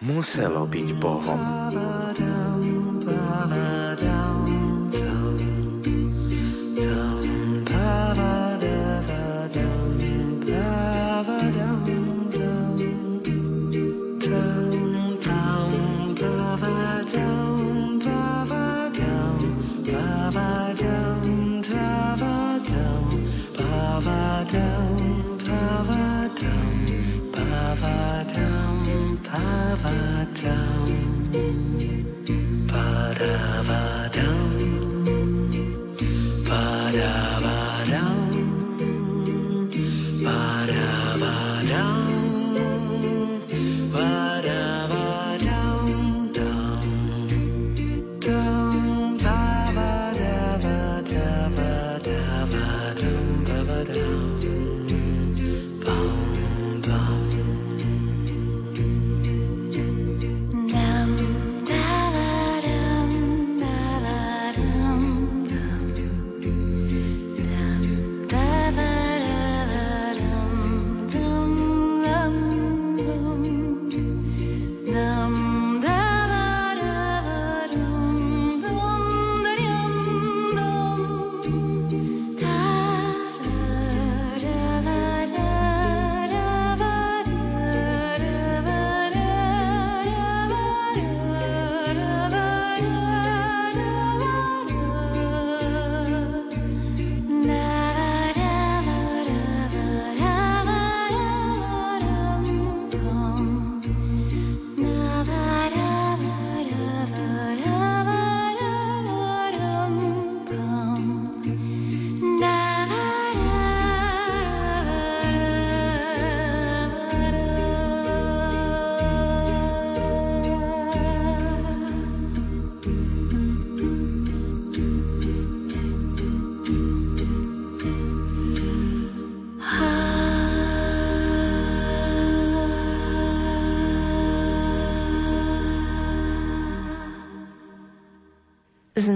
F: muselo byť Bohom.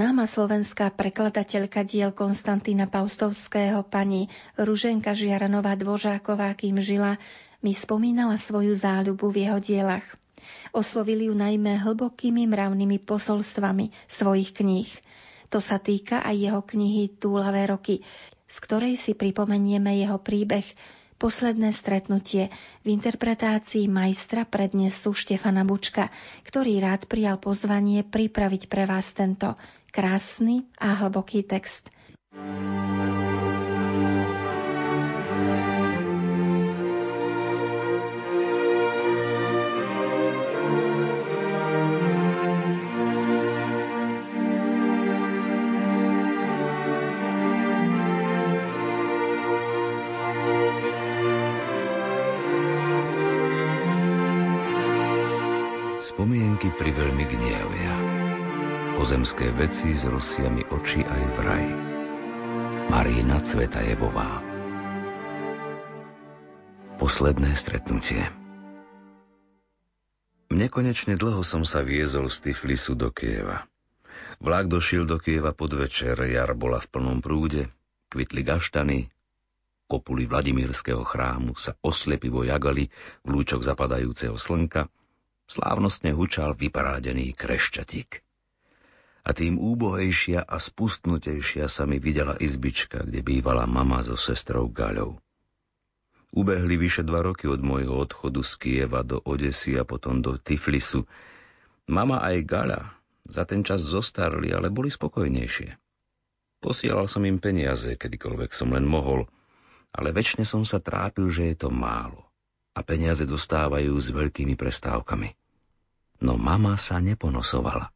A: Známa slovenská prekladateľka diel Konstantína Paustovského pani Ruženka Žiaranová Dvořáková, kým žila, mi spomínala svoju záľubu v jeho dielach. Oslovili ju najmä hlbokými mravnými posolstvami svojich kníh. To sa týka aj jeho knihy Túlavé roky, z ktorej si pripomenieme jeho príbeh posledné stretnutie v interpretácii majstra prednesu Štefana Bučka, ktorý rád prijal pozvanie pripraviť pre vás tento krásny a hlboký text.
G: Spomienky pri veľmi gnievia. Pozemské veci s rosiami oči aj vraj. Marína Cvetajevová Posledné stretnutie Nekonečne dlho som sa viezol z Tiflisu do Kieva. Vlak došiel do Kieva pod večer, jar bola v plnom prúde, kvitli gaštany, kopuli Vladimírskeho chrámu sa oslepivo jagali v lúčok zapadajúceho slnka – slávnostne hučal vyparádený krešťatik. A tým úbohejšia a spustnutejšia sa mi videla izbička, kde bývala mama so sestrou Gaľou. Ubehli vyše dva roky od môjho odchodu z Kieva do Odesy a potom do Tiflisu. Mama aj Gaľa za ten čas zostarli, ale boli spokojnejšie. Posielal som im peniaze, kedykoľvek som len mohol, ale väčšine som sa trápil, že je to málo a peniaze dostávajú s veľkými prestávkami. No mama sa neponosovala.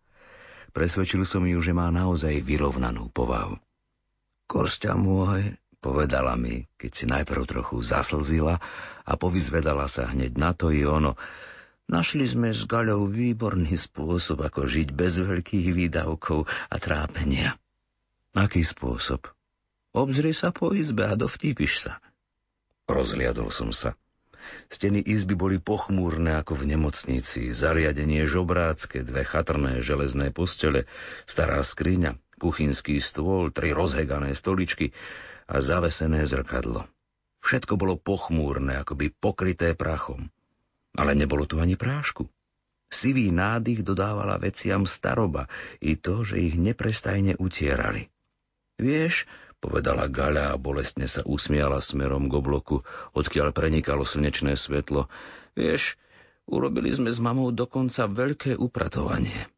G: Presvedčil som ju, že má naozaj vyrovnanú povahu. Kosťa môj, povedala mi, keď si najprv trochu zaslzila a povyzvedala sa hneď na to i ono. Našli sme s Gaľou výborný spôsob, ako žiť bez veľkých výdavkov a trápenia. Aký spôsob? Obzri sa po izbe a dovtípiš sa. Rozliadol som sa. Steny izby boli pochmúrne ako v nemocnici, zariadenie žobrácké, dve chatrné železné postele, stará skriňa, kuchynský stôl, tri rozhegané stoličky a zavesené zrkadlo. Všetko bolo pochmúrne, akoby pokryté prachom. Ale nebolo tu ani prášku. Sivý nádych dodávala veciam staroba i to, že ich neprestajne utierali. Vieš, povedala Gaľa a bolestne sa usmiala smerom k obloku, odkiaľ prenikalo slnečné svetlo. Vieš, urobili sme s mamou dokonca veľké upratovanie.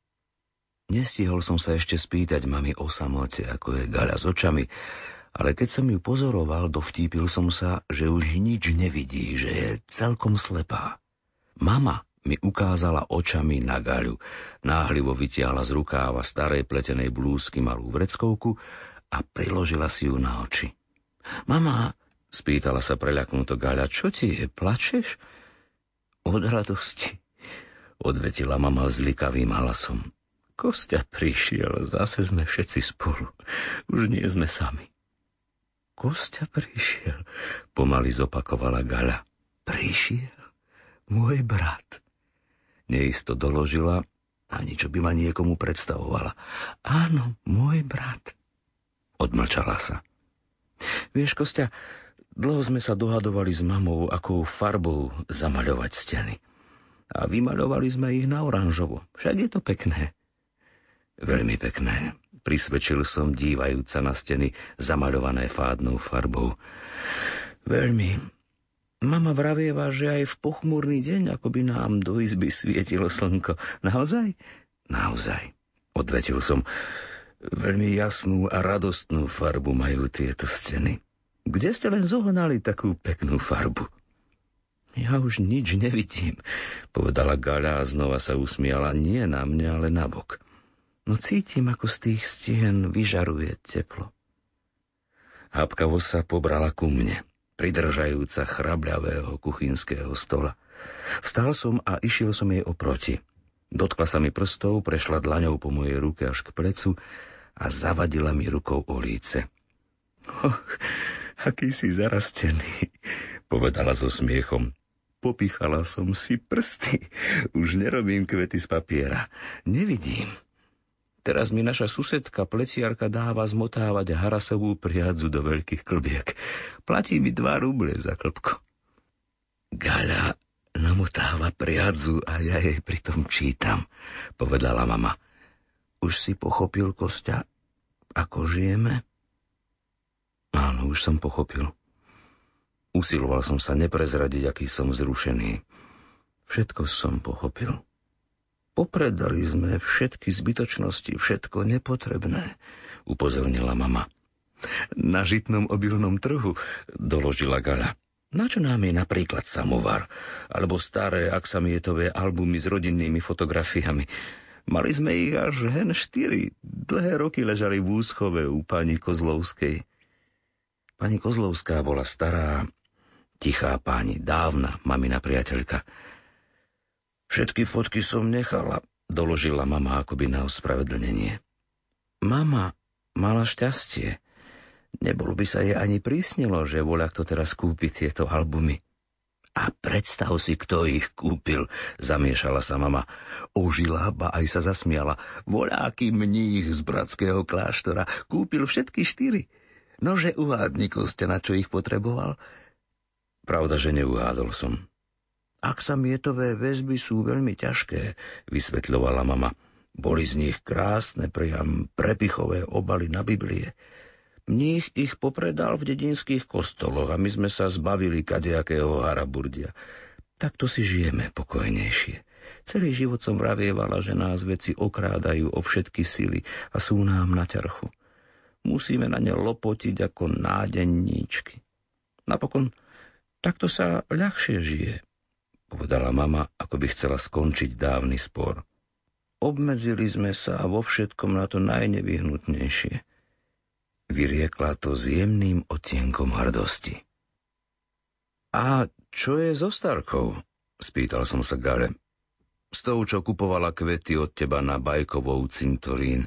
G: Nestihol som sa ešte spýtať mami o samote, ako je Gaľa s očami, ale keď som ju pozoroval, dovtípil som sa, že už nič nevidí, že je celkom slepá. Mama mi ukázala očami na Gaľu, náhlivo vytiahla z rukáva starej pletenej blúzky malú vreckovku a priložila si ju na oči. Mama, spýtala sa preľaknuto Gáľa, čo ti je, plačeš? Od radosti, odvetila mama zlikavým hlasom. Kostia prišiel, zase sme všetci spolu. Už nie sme sami. Kostia prišiel, pomaly zopakovala Gaľa. Prišiel? Môj brat. Neisto doložila, ani čo by ma niekomu predstavovala. Áno, môj brat. Odmlčala sa. Vieš, Kostia, dlho sme sa dohadovali s mamou, akou farbou zamaľovať steny. A vymaľovali sme ich na oranžovo. Však je to pekné. Veľmi pekné. Prisvedčil som, dívajúca na steny zamaľované fádnou farbou. Veľmi. Mama vravieva, že aj v pochmúrny deň, ako by nám do izby svietilo slnko. Naozaj? Naozaj. Odvetil som. Veľmi jasnú a radostnú farbu majú tieto steny. Kde ste len zohnali takú peknú farbu? Ja už nič nevidím, povedala Gaľa a znova sa usmiala nie na mňa, ale na bok. No cítim, ako z tých stien vyžaruje teplo. Hapkavo sa pobrala ku mne, pridržajúca chrabľavého kuchynského stola. Vstal som a išiel som jej oproti. Dotkla sa mi prstov, prešla dlaňou po mojej ruke až k plecu a zavadila mi rukou o líce. Oh, aký si zarastený, povedala so smiechom. Popichala som si prsty. Už nerobím kvety z papiera. Nevidím. Teraz mi naša susedka pleciarka dáva zmotávať harasovú priadzu do veľkých klbiek. Platí mi dva ruble za klbko. Gaľa namotáva priadzu a ja jej pritom čítam, povedala mama. Už si pochopil, Kostia, ako žijeme? Áno, už som pochopil. Usiloval som sa neprezradiť, aký som zrušený. Všetko som pochopil. Popredali sme všetky zbytočnosti, všetko nepotrebné, upozornila mama. Na žitnom obilnom trhu, doložila Gala. Na čo nám je napríklad samovar, alebo staré aksamietové albumy s rodinnými fotografiami? Mali sme ich až hen štyri. Dlhé roky ležali v úschove u pani Kozlovskej. Pani Kozlovská bola stará, tichá pani, dávna mamina priateľka. Všetky fotky som nechala, doložila mama akoby na ospravedlnenie. Mama mala šťastie. Nebolo by sa jej ani prísnilo, že voľa kto teraz kúpi tieto albumy. A predstav si, kto ich kúpil, zamiešala sa mama. Ožila, ba aj sa zasmiala. Voľáky mních z bratského kláštora kúpil všetky štyri. Nože uhádni, ste na čo ich potreboval? Pravda, že neuhádol som. Aksamietové väzby sú veľmi ťažké, vysvetľovala mama. Boli z nich krásne, priam prepichové obaly na Biblie. Mních ich popredal v dedinských kostoloch a my sme sa zbavili kadejakého haraburdia. Takto si žijeme pokojnejšie. Celý život som vravievala, že nás veci okrádajú o všetky sily a sú nám na ťarchu. Musíme na ne lopotiť ako nádenníčky. Napokon takto sa ľahšie žije, povedala mama, ako by chcela skončiť dávny spor. Obmedzili sme sa vo všetkom na to najnevyhnutnejšie – Vyriekla to s jemným odtienkom hrdosti. A čo je so Starkou? Spýtal som sa Gare. S tou, čo kupovala kvety od teba na bajkovou cintorín.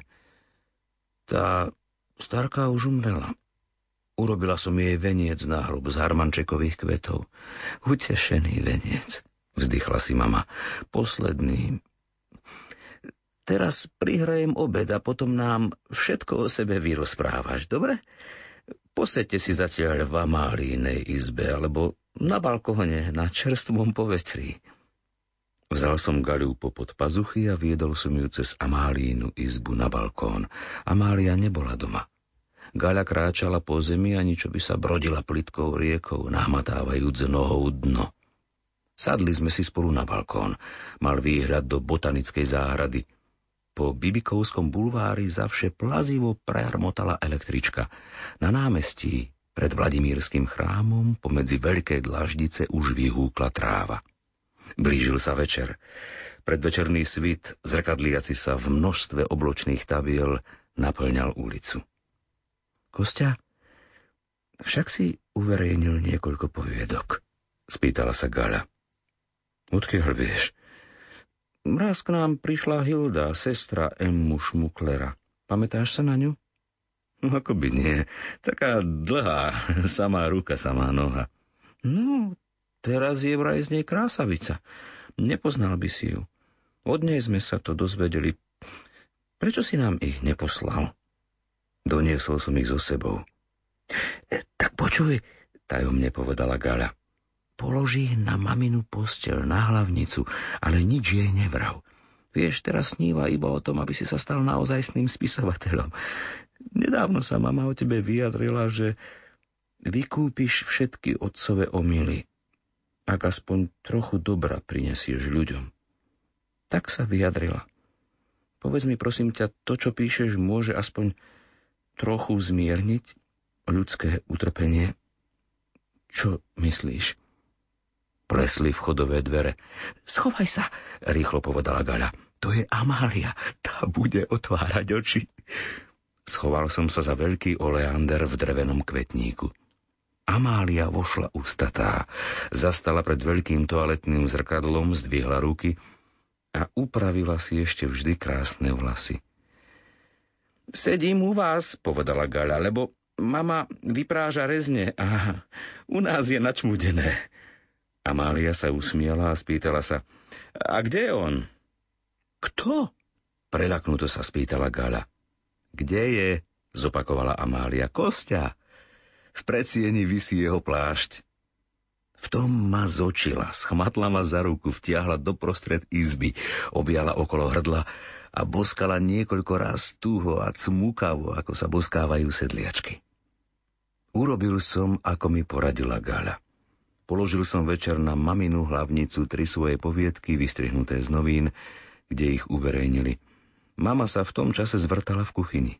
G: Tá Starka už umrela. Urobila som jej veniec na hrob z harmančekových kvetov. Utešený veniec, vzdychla si mama. Posledný. Teraz prihrajem obed a potom nám všetko o sebe vyrozprávaš, dobre? Posedte si zatiaľ v Amálínej izbe alebo na balkóne na čerstvom povetrí. Vzal som Galiu popod pazuchy a viedol som ju cez Amálínu izbu na balkón. Amália nebola doma. Gaľa kráčala po zemi a ničo by sa brodila plitkou riekou, nahmatávajúc nohou dno. Sadli sme si spolu na balkón. Mal výhľad do botanickej záhrady. Po Bibikovskom bulvári zavše plazivo prearmotala električka. Na námestí pred Vladimírským chrámom pomedzi veľké dlaždice už vyhúkla tráva. Blížil sa večer. Predvečerný svit, zrkadliaci sa v množstve obločných tabiel, naplňal ulicu. Kostia, však si uverejnil niekoľko poviedok, spýtala sa Gala. Odkiaľ vieš? Mraz k nám prišla Hilda, sestra Emmu Šmuklera. Pamätáš sa na ňu? No, ako by nie. Taká dlhá, samá ruka, samá noha. No, teraz je vraj z nej krásavica. Nepoznal by si ju. Od nej sme sa to dozvedeli. Prečo si nám ich neposlal? Doniesol som ich so sebou. E, tak počuj, tajomne povedala Gala. Položí na maminu postel na hlavnicu, ale nič jej nevrav. Vieš, teraz sníva iba o tom, aby si sa stal naozajstným spisovateľom. Nedávno sa mama o tebe vyjadrila, že vykúpiš všetky otcové omily, ak aspoň trochu dobra prinesieš ľuďom. Tak sa vyjadrila. Povedz mi prosím ťa, to, čo píšeš, môže aspoň trochu zmierniť ľudské utrpenie? Čo myslíš? Plesli vchodové dvere. Schovaj sa, rýchlo povedala Gaľa. To je Amália, tá bude otvárať oči. Schoval som sa za veľký oleander v drevenom kvetníku. Amália vošla ústatá, zastala pred veľkým toaletným zrkadlom, zdvihla ruky a upravila si ešte vždy krásne vlasy. Sedím u vás, povedala Gala, lebo mama vypráža rezne a u nás je načmudené. Amália sa usmiala a spýtala sa, a kde je on? Kto? Prelaknuto sa spýtala Gala. Kde je? zopakovala Amália. Kostia. V predsieni vysí jeho plášť. V tom ma zočila, schmatla ma za ruku, vtiahla do prostred izby, objala okolo hrdla a boskala niekoľko raz túho a cmúkavo, ako sa boskávajú sedliačky. Urobil som, ako mi poradila Gala. Položil som večer na maminu hlavnicu tri svoje poviedky, vystrihnuté z novín, kde ich uverejnili. Mama sa v tom čase zvrtala v kuchyni.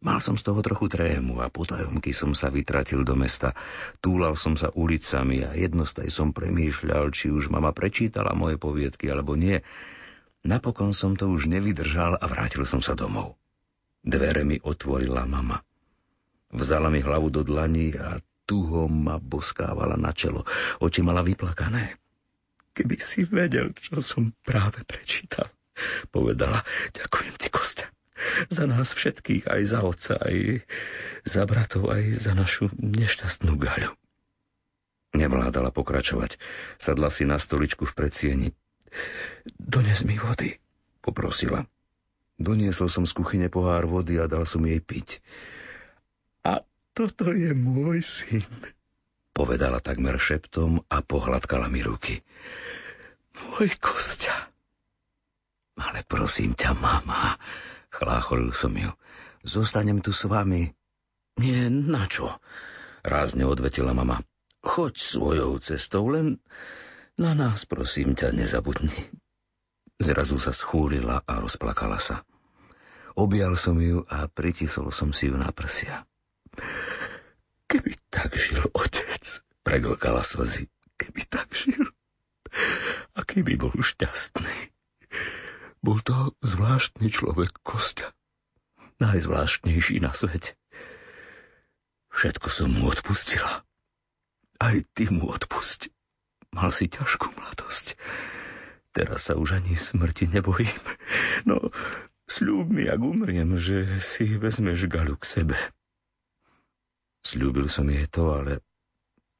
G: Mal som z toho trochu trému a potajomky som sa vytratil do mesta. Túlal som sa ulicami a jednostaj som premýšľal, či už mama prečítala moje poviedky alebo nie. Napokon som to už nevydržal a vrátil som sa domov. Dvere mi otvorila mama. Vzala mi hlavu do dlaní a tuho ma boskávala na čelo. Oči mala vyplakané. Keby si vedel, čo som práve prečítal, povedala. Ďakujem ti, Kostia. Za nás všetkých, aj za otca, aj za bratov, aj za našu nešťastnú gaľu. Nevládala pokračovať. Sadla si na stoličku v predsieni. Dones mi vody, poprosila. Doniesol som z kuchyne pohár vody a dal som jej piť. Toto je môj syn, povedala takmer šeptom a pohľadkala mi ruky. Môj Kostia. Ale prosím ťa, mama, chlácholil som ju. Zostanem tu s vami. Nie, na čo? Rázne odvetila mama. Choď svojou cestou, len na nás, prosím ťa, nezabudni. Zrazu sa schúrila a rozplakala sa. Objal som ju a pritisol som si ju na prsia. Keby tak žil otec, preglkala slzy. Keby tak žil, aký by bol šťastný. Bol to zvláštny človek, Kostia. Najzvláštnejší na svete. Všetko som mu odpustila. Aj ty mu odpusti. Mal si ťažkú mladosť. Teraz sa už ani smrti nebojím. No, sľúb mi, ak umriem, že si vezmeš Galu k sebe. Sľúbil som jej to, ale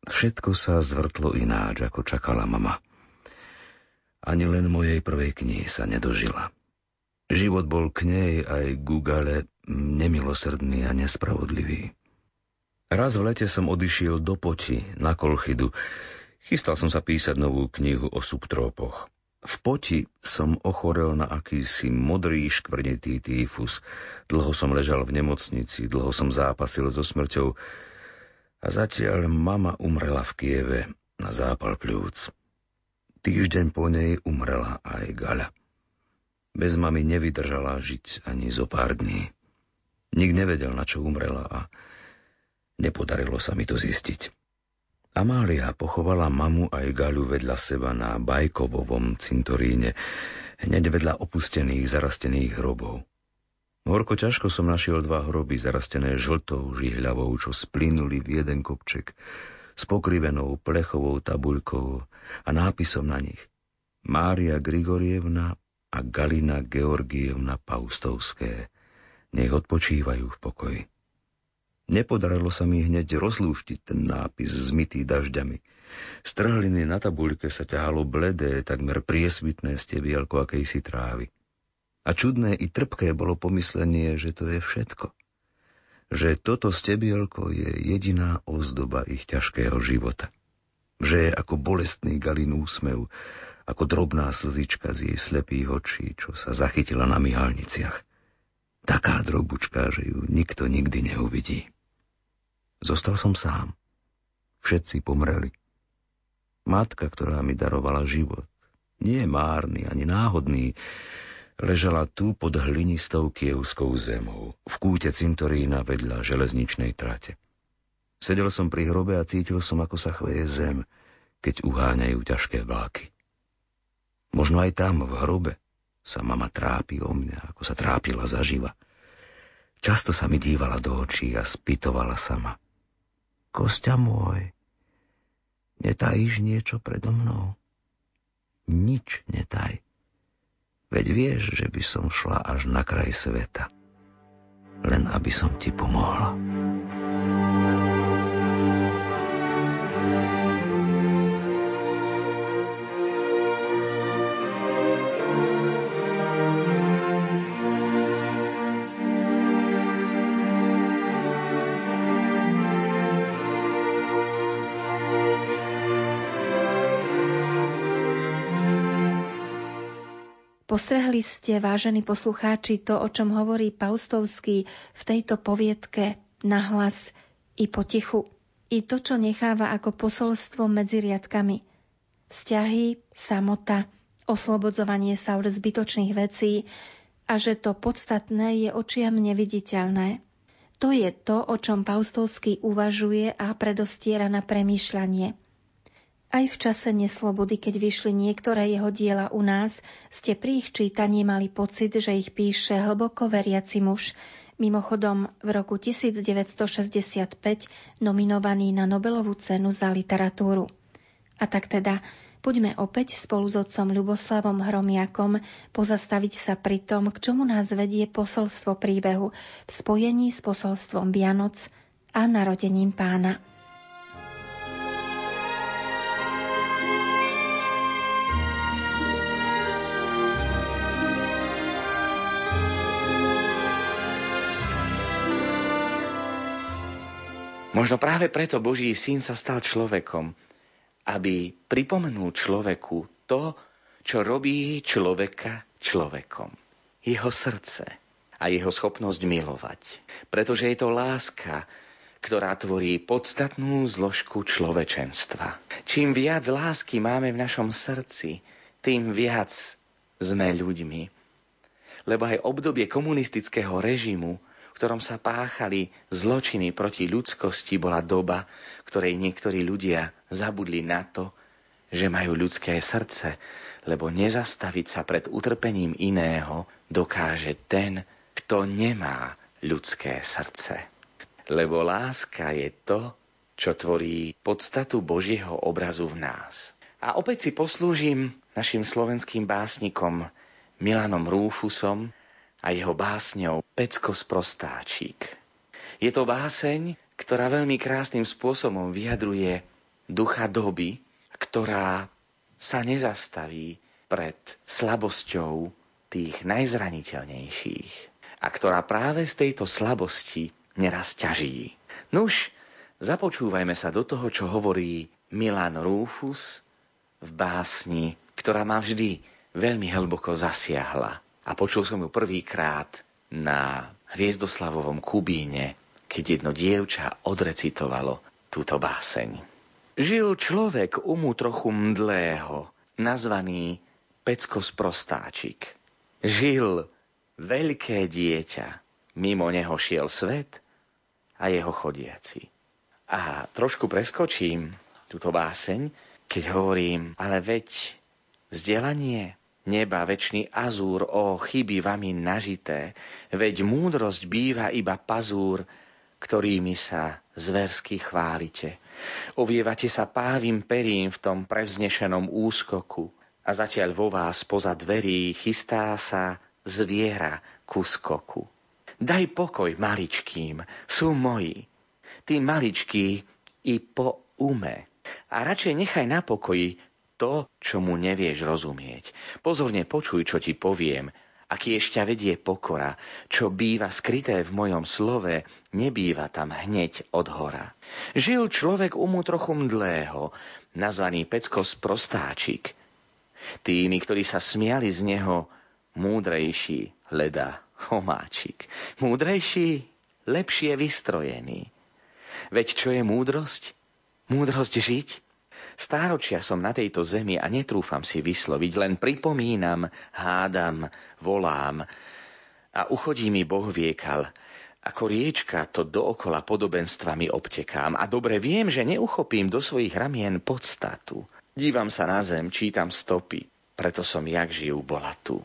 G: všetko sa zvrtlo ináč, ako čakala mama. Ani len mojej prvej knihy sa nedožila. Život bol k nej aj Gugale nemilosrdný a nespravodlivý. Raz v lete som odišiel do Poti, na Kolchidu. Chystal som sa písať novú knihu o subtrópoch. V Poti som ochorel na akýsi modrý škvrnitý týfus. Dlho som ležal v nemocnici, dlho som zápasil so smrťou a zatiaľ mama umrela v Kieve na zápal pľúc. Týždeň po nej umrela aj Gala. Bez mamy nevydržala žiť ani zo pár dní. Nik nevedel, na čo umrela a nepodarilo sa mi to zistiť. Amália pochovala mamu aj Gaľu vedľa seba na Bajkovovom cintoríne, hneď vedľa opustených, zarastených hrobov. Horko ťažko som našiel dva hroby zarastené žltou žihľavou, čo splínuli v jeden kopček s pokrivenou plechovou tabuľkou a nápisom na nich Mária Grigorievna a Galina Georgievna Paustovské. Nech odpočívajú v pokoji. Nepodarilo sa mi hneď rozlúštiť ten nápis zmytý dažďami. Z trhliny na tabuľke sa ťahalo bledé, takmer priesvitné stebielko akejsi trávy. A čudné i trpké bolo pomyslenie, že to je všetko. Že toto stebielko je jediná ozdoba ich ťažkého života. Že je ako bolestný galin úsmev, ako drobná slzička z jej slepých očí, čo sa zachytila na myhalniciach. Taká drobučka, že ju nikto nikdy neuvidí. Zostal som sám. Všetci pomreli. Matka, ktorá mi darovala život, nie márny ani náhodný, ležala tu pod hlinistou kievskou zemou, v kúte cintorína vedľa železničnej trate. Sedel som pri hrobe a cítil som, ako sa chveje zem, keď uháňajú ťažké vláky. Možno aj tam, v hrobe, sa mama trápi o mňa, ako sa trápila zaživa. Často sa mi dívala do očí a spýtovala sama. Kosťa môj, netajíš niečo predo mnou? Nič netaj. Veď vieš, že by som šla až na kraj sveta. Len aby som ti pomohla.
A: Postrehli ste, vážení poslucháči, to, o čom hovorí Paustovský v tejto poviedke nahlas i potichu. I to, čo necháva ako posolstvo medzi riadkami. Vzťahy, samota, oslobodzovanie sa od zbytočných vecí a že to podstatné je očiam neviditeľné. To je to, o čom Paustovský uvažuje a predostiera na premýšľanie – aj v čase neslobody, keď vyšli niektoré jeho diela u nás, ste pri ich čítaní mali pocit, že ich píše hlboko veriaci muž, mimochodom v roku 1965 nominovaný na Nobelovú cenu za literatúru. A tak teda, poďme opäť spolu s otcom Ľuboslavom Hromiakom pozastaviť sa pri tom, k čomu nás vedie posolstvo príbehu v spojení s posolstvom Vianoc a narodením pána.
C: Možno práve preto Boží syn sa stal človekom, aby pripomenul človeku to, čo robí človeka človekom. Jeho srdce a jeho schopnosť milovať. Pretože je to láska, ktorá tvorí podstatnú zložku človečenstva. Čím viac lásky máme v našom srdci, tým viac sme ľuďmi. Lebo aj obdobie komunistického režimu ktorom sa páchali zločiny proti ľudskosti, bola doba, ktorej niektorí ľudia zabudli na to, že majú ľudské srdce, lebo nezastaviť sa pred utrpením iného dokáže ten, kto nemá ľudské srdce. Lebo láska je to, čo tvorí podstatu Božieho obrazu v nás. A opäť si poslúžim našim slovenským básnikom Milanom Rúfusom, a jeho básňou Pecko Sprostáčík. Je to báseň, ktorá veľmi krásnym spôsobom vyjadruje ducha doby, ktorá sa nezastaví pred slabosťou tých najzraniteľnejších a ktorá práve z tejto slabosti neraz ťaží. Nuž, započúvajme sa do toho, čo hovorí Milan Rufus v básni, ktorá ma vždy veľmi hlboko zasiahla. A počul som ju prvýkrát na Hviezdoslavovom Kubíne, keď jedno dievča odrecitovalo túto báseň. Žil človek umu trochu mdlého, nazvaný Pecko Sprostáčik. Žil veľké dieťa, mimo neho šiel svet a jeho chodiaci. A trošku preskočím túto báseň, keď hovorím, ale veď vzdelanie neba, väčší azúr, o chyby vami nažité, veď múdrosť býva iba pazúr, ktorými sa zversky chválite. Ovievate sa pávim perím v tom prevznešenom úskoku a zatiaľ vo vás poza dverí chystá sa zviera ku skoku. Daj pokoj maličkým, sú moji. Tí maličkí i po ume. A radšej nechaj na pokoji to, čo mu nevieš rozumieť. Pozorne počuj, čo ti poviem, aký ešte vedie pokora, čo býva skryté v mojom slove, nebýva tam hneď od hora. Žil človek umu trochu mdlého, nazvaný Pecko prostáčik. Tými, ktorí sa smiali z neho, múdrejší hľadá homáčik. Múdrejší, lepšie vystrojený. Veď čo je múdrosť? Múdrosť žiť? Stáročia som na tejto zemi a netrúfam si vysloviť, len pripomínam, hádam, volám a uchodí mi Boh viekal. Ako riečka to dookola podobenstvami obtekám a dobre viem, že neuchopím do svojich ramien podstatu. Dívam sa na zem, čítam stopy, preto som jak žijú bola tu.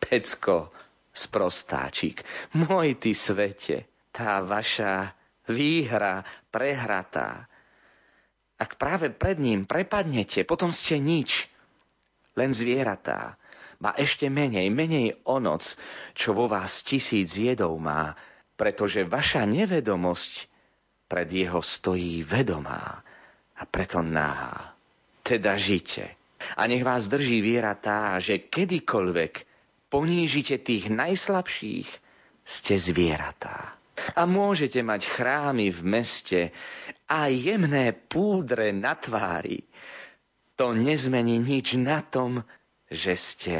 C: Pecko, sprostáčik, môj ty svete, tá vaša výhra prehratá, ak práve pred ním prepadnete, potom ste nič, len zvieratá. Ba ešte menej, menej o noc, čo vo vás tisíc jedov má, pretože vaša nevedomosť pred jeho stojí vedomá a preto náha. Teda žite. A nech vás drží viera tá, že kedykoľvek ponížite tých najslabších, ste zvieratá a môžete mať chrámy v meste a jemné púdre na tvári. To nezmení nič na tom, že ste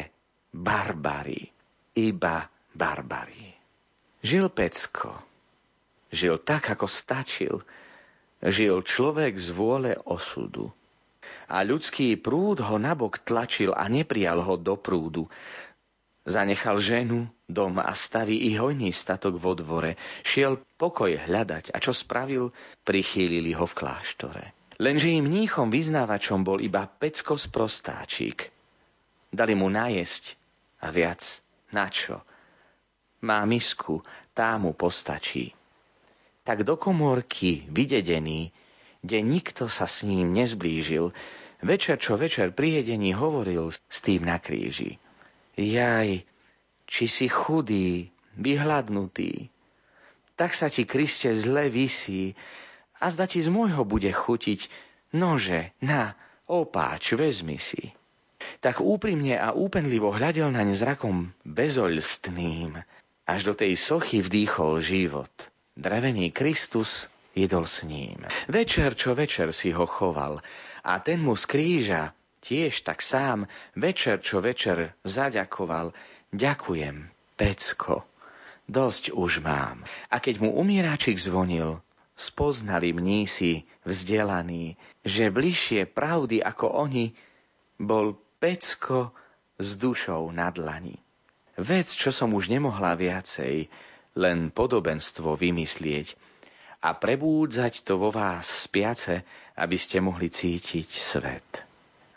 C: barbari, iba barbari. Žil Pecko. Žil tak, ako stačil. Žil človek z vôle osudu. A ľudský prúd ho nabok tlačil a neprijal ho do prúdu. Zanechal ženu, dom a staví i hojný statok vo dvore. Šiel pokoj hľadať a čo spravil, prichýlili ho v kláštore. Lenže im mníchom vyznávačom bol iba pecko prostáčik. Dali mu najesť a viac na čo? Má misku, tá mu postačí. Tak do komórky, vydedený, kde nikto sa s ním nezblížil, večer čo večer pri jedení hovoril s tým na kríži. Jaj, či si chudý, vyhľadnutý, tak sa ti, Kriste, zle vysí a zda ti z môjho bude chutiť, nože, na, opáč, vezmi si. Tak úprimne a úpenlivo hľadel naň zrakom bezoľstným, až do tej sochy vdýchol život. Drevený Kristus jedol s ním. Večer čo večer si ho choval a ten mu z kríža tiež tak sám večer čo večer zaďakoval. Ďakujem, Pecko, dosť už mám. A keď mu umieráčik zvonil, spoznali mnísi vzdelaní, že bližšie pravdy ako oni bol Pecko s dušou na dlani. Vec, čo som už nemohla viacej, len podobenstvo vymyslieť a prebúdzať to vo vás spiace, aby ste mohli cítiť svet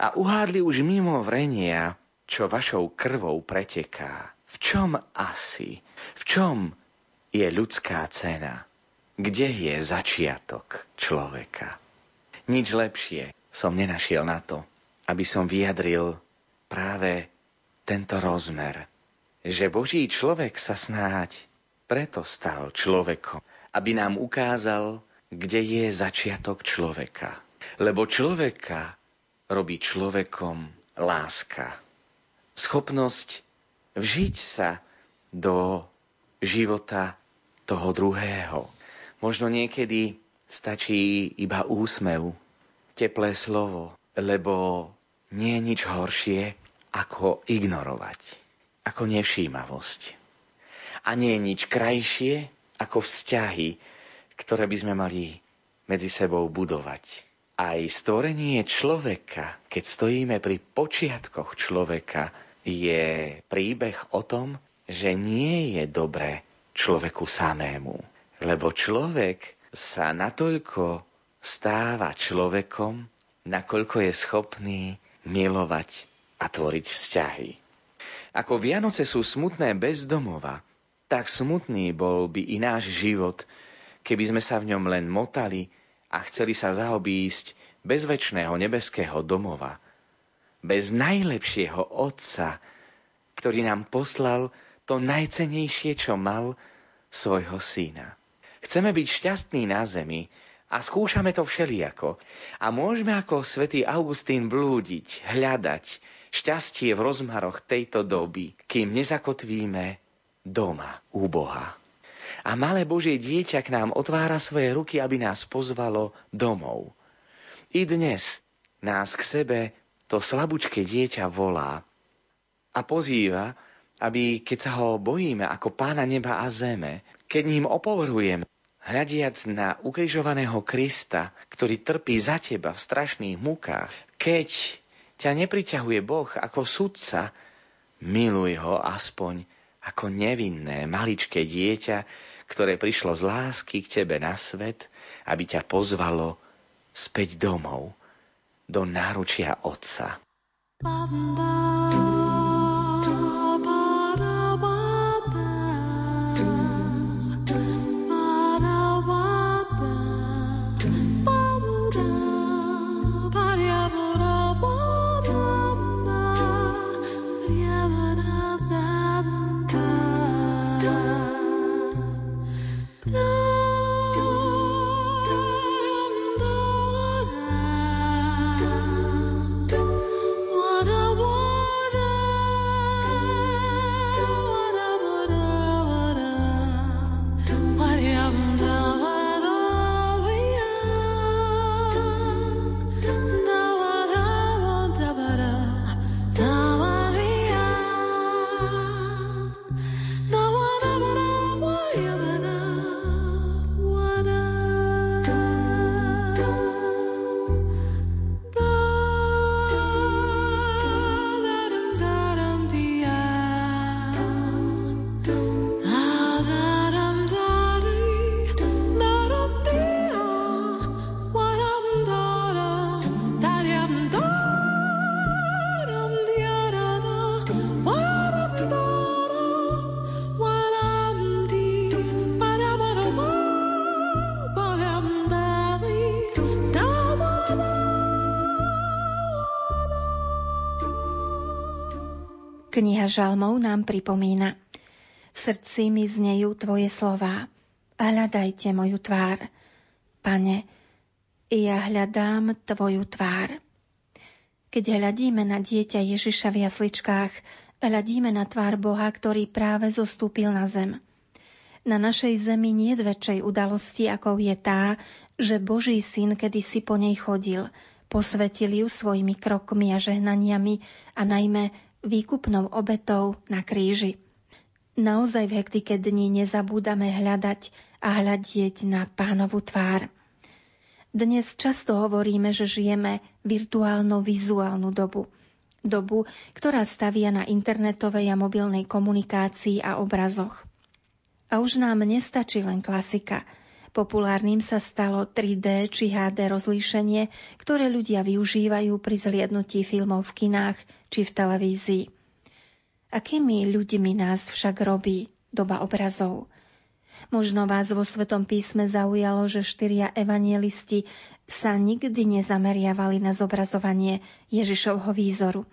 C: a uhádli už mimo vrenia, čo vašou krvou preteká. V čom asi? V čom je ľudská cena? Kde je začiatok človeka? Nič lepšie som nenašiel na to, aby som vyjadril práve tento rozmer, že Boží človek sa snáď preto stal človekom, aby nám ukázal, kde je začiatok človeka. Lebo človeka robí človekom láska. Schopnosť vžiť sa do života toho druhého. Možno niekedy stačí iba úsmev, teplé slovo, lebo nie je nič horšie, ako ignorovať, ako nevšímavosť. A nie je nič krajšie, ako vzťahy, ktoré by sme mali medzi sebou budovať. Aj stvorenie človeka, keď stojíme pri počiatkoch človeka, je príbeh o tom, že nie je dobré človeku samému. Lebo človek sa natoľko stáva človekom, nakoľko je schopný milovať a tvoriť vzťahy. Ako Vianoce sú smutné bez domova, tak smutný bol by i náš život, keby sme sa v ňom len motali a chceli sa zaobísť bez väčšného nebeského domova, bez najlepšieho Otca, ktorý nám poslal to najcenejšie, čo mal, svojho syna. Chceme byť šťastní na zemi a skúšame to všelijako. A môžeme ako svätý Augustín blúdiť, hľadať šťastie v rozmaroch tejto doby, kým nezakotvíme doma u Boha. A malé Božie dieťa k nám otvára svoje ruky, aby nás pozvalo domov. I dnes nás k sebe to slabúčke dieťa volá a pozýva, aby keď sa ho bojíme ako pána neba a zeme, keď ním opovrhujeme, hľadiac na ukrižovaného Krista, ktorý trpí za teba v strašných mukách, keď ťa nepriťahuje Boh ako sudca, miluj ho aspoň ako nevinné, maličké dieťa, ktoré prišlo z lásky k tebe na svet, aby ťa pozvalo späť domov, do náručia Otca. Banda.
A: Kniha Žalmov nám pripomína. V srdci mi znejú tvoje slová. Hľadajte moju tvár. Pane, ja hľadám tvoju tvár. Keď hľadíme na dieťa Ježiša v jasličkách, hľadíme na tvár Boha, ktorý práve zostúpil na zem. Na našej zemi nie je väčšej udalosti, ako je tá, že Boží syn kedysi po nej chodil, posvetil ju svojimi krokmi a žehnaniami a najmä výkupnou obetou na kríži. Naozaj v hektike dní nezabúdame hľadať a hľadieť na pánovu tvár. Dnes často hovoríme, že žijeme virtuálno-vizuálnu dobu. Dobu, ktorá stavia na internetovej a mobilnej komunikácii a obrazoch. A už nám nestačí len klasika – Populárnym sa stalo 3D či HD rozlíšenie, ktoré ľudia využívajú pri zliadnutí filmov v kinách či v televízii. Akými ľuďmi nás však robí doba obrazov? Možno vás vo Svetom písme zaujalo, že štyria evanielisti sa nikdy nezameriavali na zobrazovanie Ježišovho výzoru,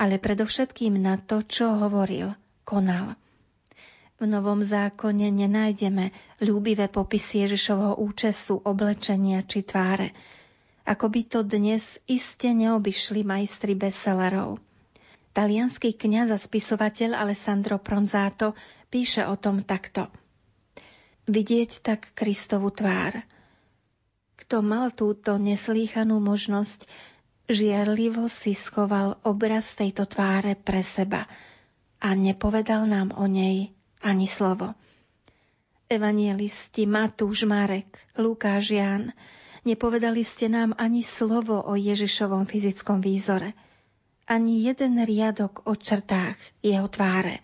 A: ale predovšetkým na to, čo hovoril, konal. V Novom zákone nenájdeme ľúbivé popisy Ježišovho účesu, oblečenia či tváre. Ako by to dnes iste neobyšli majstri bestsellerov. Talianský kňaz a spisovateľ Alessandro Pronzato píše o tom takto. Vidieť tak Kristovu tvár. Kto mal túto neslýchanú možnosť, žiarlivo si schoval obraz tejto tváre pre seba a nepovedal nám o nej ani slovo. Evangelisti Matúš, Marek, Lukáš, Ján, nepovedali ste nám ani slovo o Ježišovom fyzickom výzore, ani jeden riadok o črtách jeho tváre.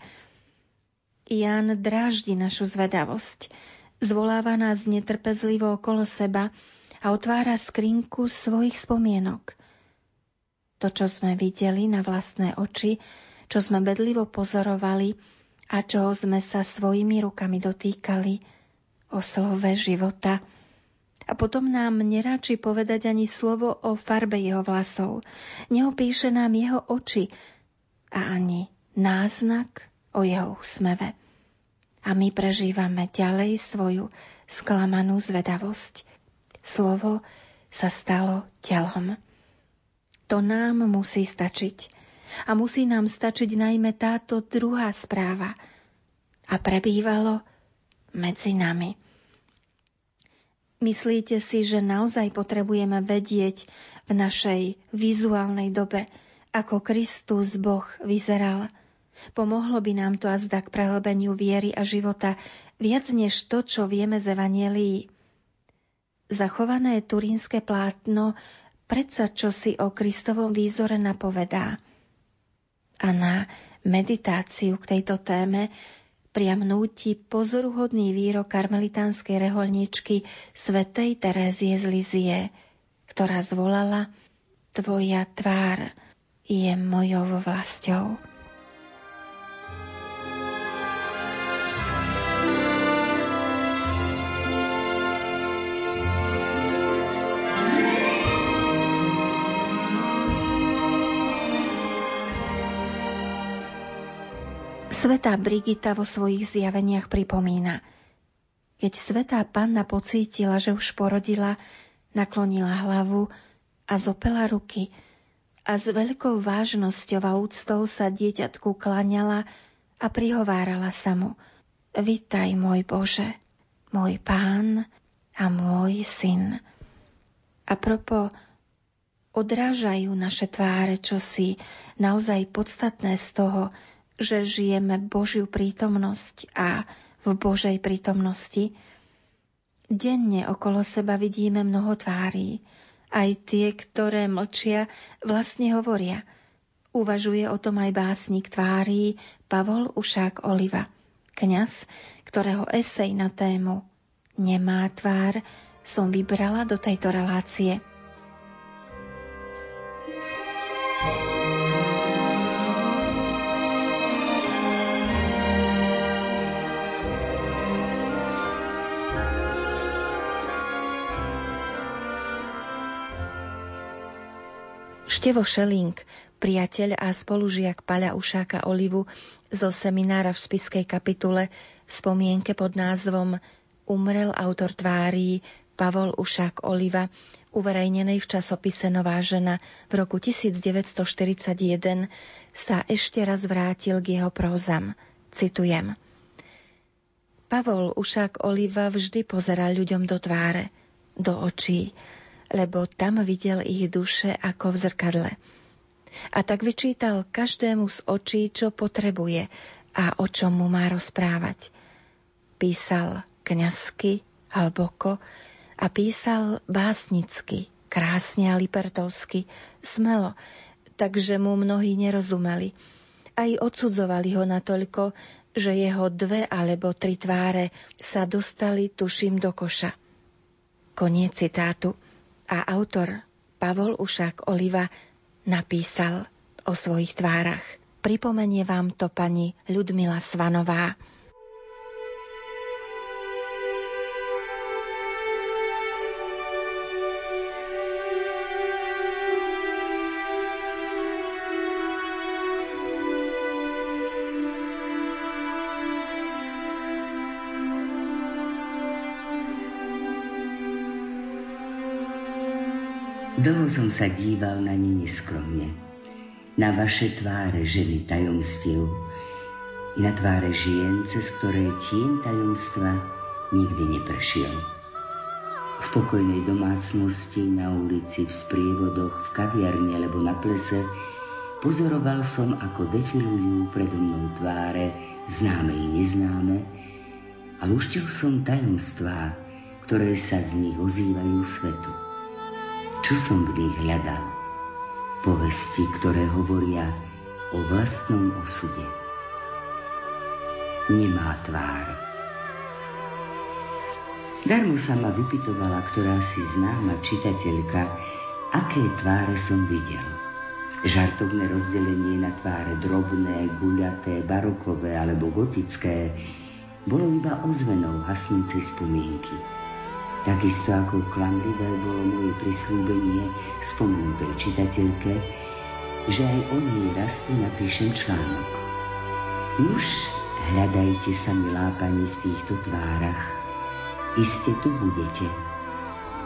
A: Ján dráždi našu zvedavosť, zvoláva nás netrpezlivo okolo seba a otvára skrinku svojich spomienok. To, čo sme videli na vlastné oči, čo sme bedlivo pozorovali, a čoho sme sa svojimi rukami dotýkali, o slove života. A potom nám neráči povedať ani slovo o farbe jeho vlasov. Neopíše nám jeho oči a ani náznak o jeho úsmeve. A my prežívame ďalej svoju sklamanú zvedavosť. Slovo sa stalo telom. To nám musí stačiť. A musí nám stačiť najmä táto druhá správa. A prebývalo medzi nami. Myslíte si, že naozaj potrebujeme vedieť v našej vizuálnej dobe, ako Kristus Boh vyzeral? Pomohlo by nám to azda k prehlbeniu viery a života viac než to, čo vieme z Evanielii. Zachované turínske plátno predsa čo si o Kristovom výzore napovedá – a na meditáciu k tejto téme priam núti pozoruhodný výrok karmelitánskej reholničky svätej Terézie z Lizie, ktorá zvolala Tvoja tvár je mojou vlastou. Svetá Brigita vo svojich zjaveniach pripomína. Keď svetá panna pocítila, že už porodila, naklonila hlavu a zopela ruky a s veľkou vážnosťou a úctou sa dieťatku klaňala a prihovárala sa mu. Vitaj, môj Bože, môj pán a môj syn. A propo odrážajú naše tváre čosi naozaj podstatné z toho, že žijeme Božiu prítomnosť a v Božej prítomnosti. Denne okolo seba vidíme mnoho tvári, aj tie, ktoré mlčia, vlastne hovoria. Uvažuje o tom aj básnik tvári Pavol Ušák Oliva, kňaz, ktorého esej na tému Nemá tvár som vybrala do tejto relácie. Števo Šelink, priateľ a spolužiak Paľa Ušáka Olivu zo seminára v spiskej kapitule v spomienke pod názvom Umrel autor tvári Pavol Ušák Oliva, uverejnenej v časopise Nová žena v roku 1941, sa ešte raz vrátil k jeho prózam. Citujem. Pavol Ušák Oliva vždy pozeral ľuďom do tváre, do očí, lebo tam videl ich duše ako v zrkadle. A tak vyčítal každému z očí, čo potrebuje a o čom mu má rozprávať. Písal kňazsky, hlboko a písal básnicky, krásne a lipertovsky, smelo, takže mu mnohí nerozumeli. Aj odsudzovali ho natoľko, že jeho dve alebo tri tváre sa dostali, tuším, do koša. Koniec citátu a autor Pavol Ušák Oliva napísal o svojich tvárach. Pripomenie vám to pani Ľudmila Svanová.
H: Dlho som sa díval na ne neskromne. Na vaše tváre ženy tajomstiev i na tváre žien, cez ktoré tieň tajomstva nikdy neprešiel. V pokojnej domácnosti, na ulici, v sprievodoch, v kaviarni alebo na plese pozoroval som, ako defilujú predo mnou tváre, známe i neznáme, a luštil som tajomstvá, ktoré sa z nich ozývajú svetu. Čo som v nich hľadal? Povesti, ktoré hovoria o vlastnom osude. Nemá tvár, Darmo sa ma vypitovala ktorá si známa čitateľka, aké tváre som videl. Žartovné rozdelenie na tváre drobné, guľaté, barokové alebo gotické bolo iba ozvenou hasnúcej spomienky. Takisto ako klamlivé bolo moje prislúbenie spomenutej čitateľke, že aj o nej raz tu napíšem článok. Nuž, hľadajte sa, milá pani, v týchto tvárach, iste tu budete.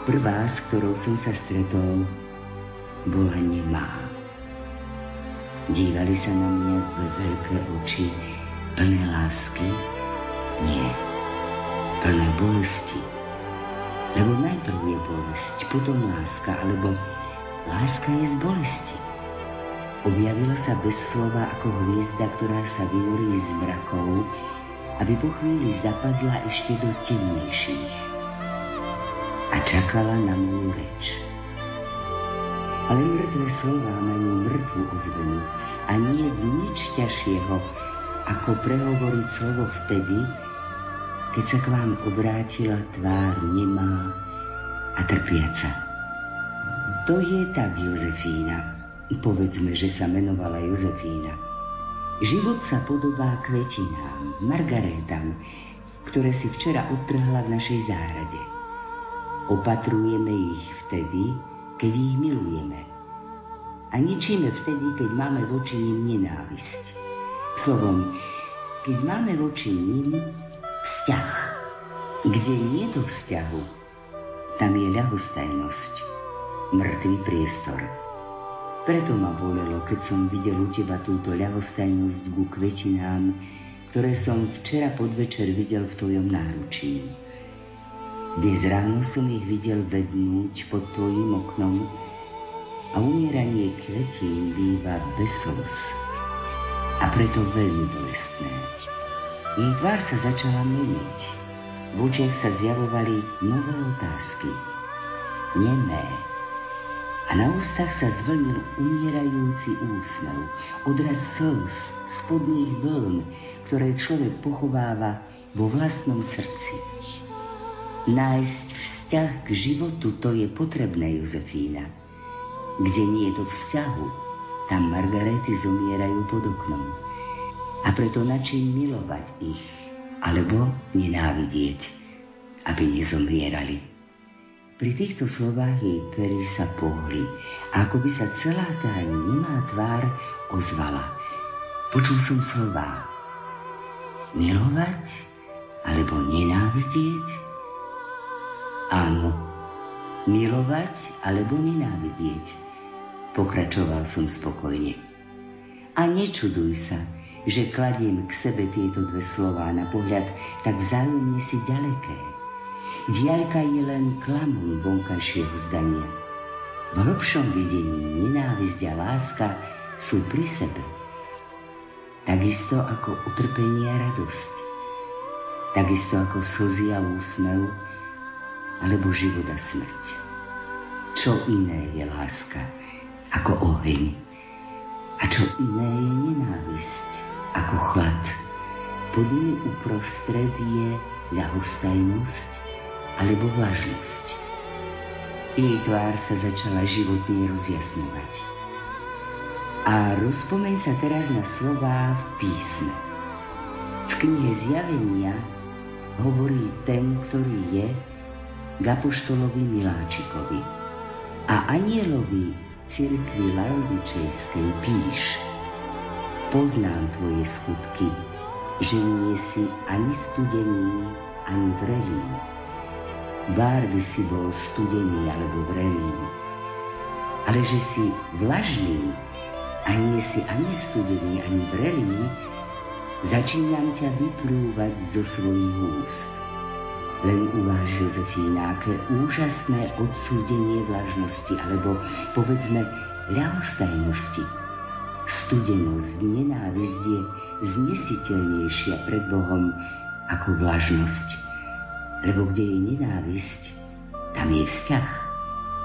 H: Prvá, s ktorou som sa stretol, bola nemá. Dívali sa na mňa dve veľké oči, plné lásky? Nie, plné bolesti. Lebo najprv je bolesť, potom láska, alebo láska je z bolesti. Objavila sa bez slova ako hviezda, ktorá sa vynorí z mrakov aby po chvíli zapadla ešte do temnejších a čakala na moju reč. Ale mŕtve slová majú mŕtvu ozvenu a nie je nič ťažšieho, ako prehovoriť slovo vtedy, keď sa k vám obrátila tvár nemá a trpiaca. To je tak Jozefína. Povedzme, že sa menovala Jozefína. Život sa podobá kvetinám, margarétam, ktoré si včera odtrhla v našej záhrade. Opatrujeme ich vtedy, keď ich milujeme. A ničíme vtedy, keď máme voči ním nenávisť. Slovom, keď máme voči ním vzťah. Kde nie je to vzťahu, tam je ľahostajnosť, mŕtvý priestor. Preto ma bolelo, keď som videl u teba túto ľahostajnosť ku kvetinám, ktoré som včera podvečer videl v tvojom náručí. Dnes ráno som ich videl vednúť pod tvojim oknom a umieranie kvetín býva bez slz a preto veľmi bolestné. Jej tvár sa začala meniť. V očiach sa zjavovali nové otázky. Nemé, a na ústach sa zvlnil umierajúci úsmev, odraz slz, spodných vln, ktoré človek pochováva vo vlastnom srdci. Nájsť vzťah k životu to je potrebné, Jozefína. Kde nie je to vzťahu, tam Margarety zomierajú pod oknom. A preto načím milovať ich, alebo nenávidieť, aby nezomierali. Pri týchto slovách jej pery sa pohli a ako by sa celá tá nemá tvár ozvala. Počul som slová. Milovať alebo nenávidieť? Áno, milovať alebo nenávidieť. Pokračoval som spokojne. A nečuduj sa, že kladiem k sebe tieto dve slová na pohľad tak vzájomne si ďaleké. Diaľka je len klamom vonkajšieho zdania. V hlbšom videní nenávisť a láska sú pri sebe. Takisto ako utrpenie a radosť. Takisto ako slzy a úsmev, alebo život a smrť. Čo iné je láska ako oheň? A čo iné je nenávisť ako chlad? Pod nimi uprostred je ľahostajnosť alebo vlažnosť. Jej tvár sa začala životne rozjasňovať. A rozpomeň sa teraz na slová v písme. V knihe Zjavenia hovorí ten, ktorý je k apoštolovi Miláčikovi a anielovi cirkvi Laodičejskej píš Poznám tvoje skutky, že nie si ani studený, ani vrelý Bár by si bol studený alebo vrelý. Ale že si vlažný a nie si ani studený, ani vrelý, začínam ťa vyplúvať zo svojich úst. Len uváž, Jozefína, aké úžasné odsúdenie vlažnosti, alebo povedzme ľahostajnosti. Studenosť, nenávisť je znesiteľnejšia pred Bohom ako vlažnosť. Lebo kde je nenávisť, tam je vzťah,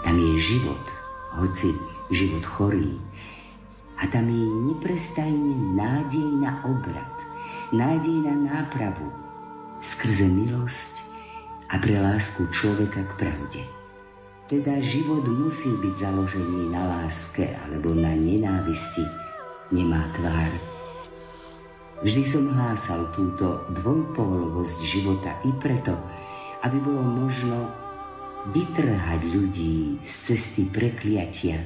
H: tam je život, hoci život chorý. A tam je neprestajne nádej na obrad, nádej na nápravu, skrze milosť a pre lásku človeka k pravde. Teda život musí byť založený na láske alebo na nenávisti, nemá tvár. Vždy som hlásal túto dvojpólovosť života i preto, aby bolo možno vytrhať ľudí z cesty prekliatia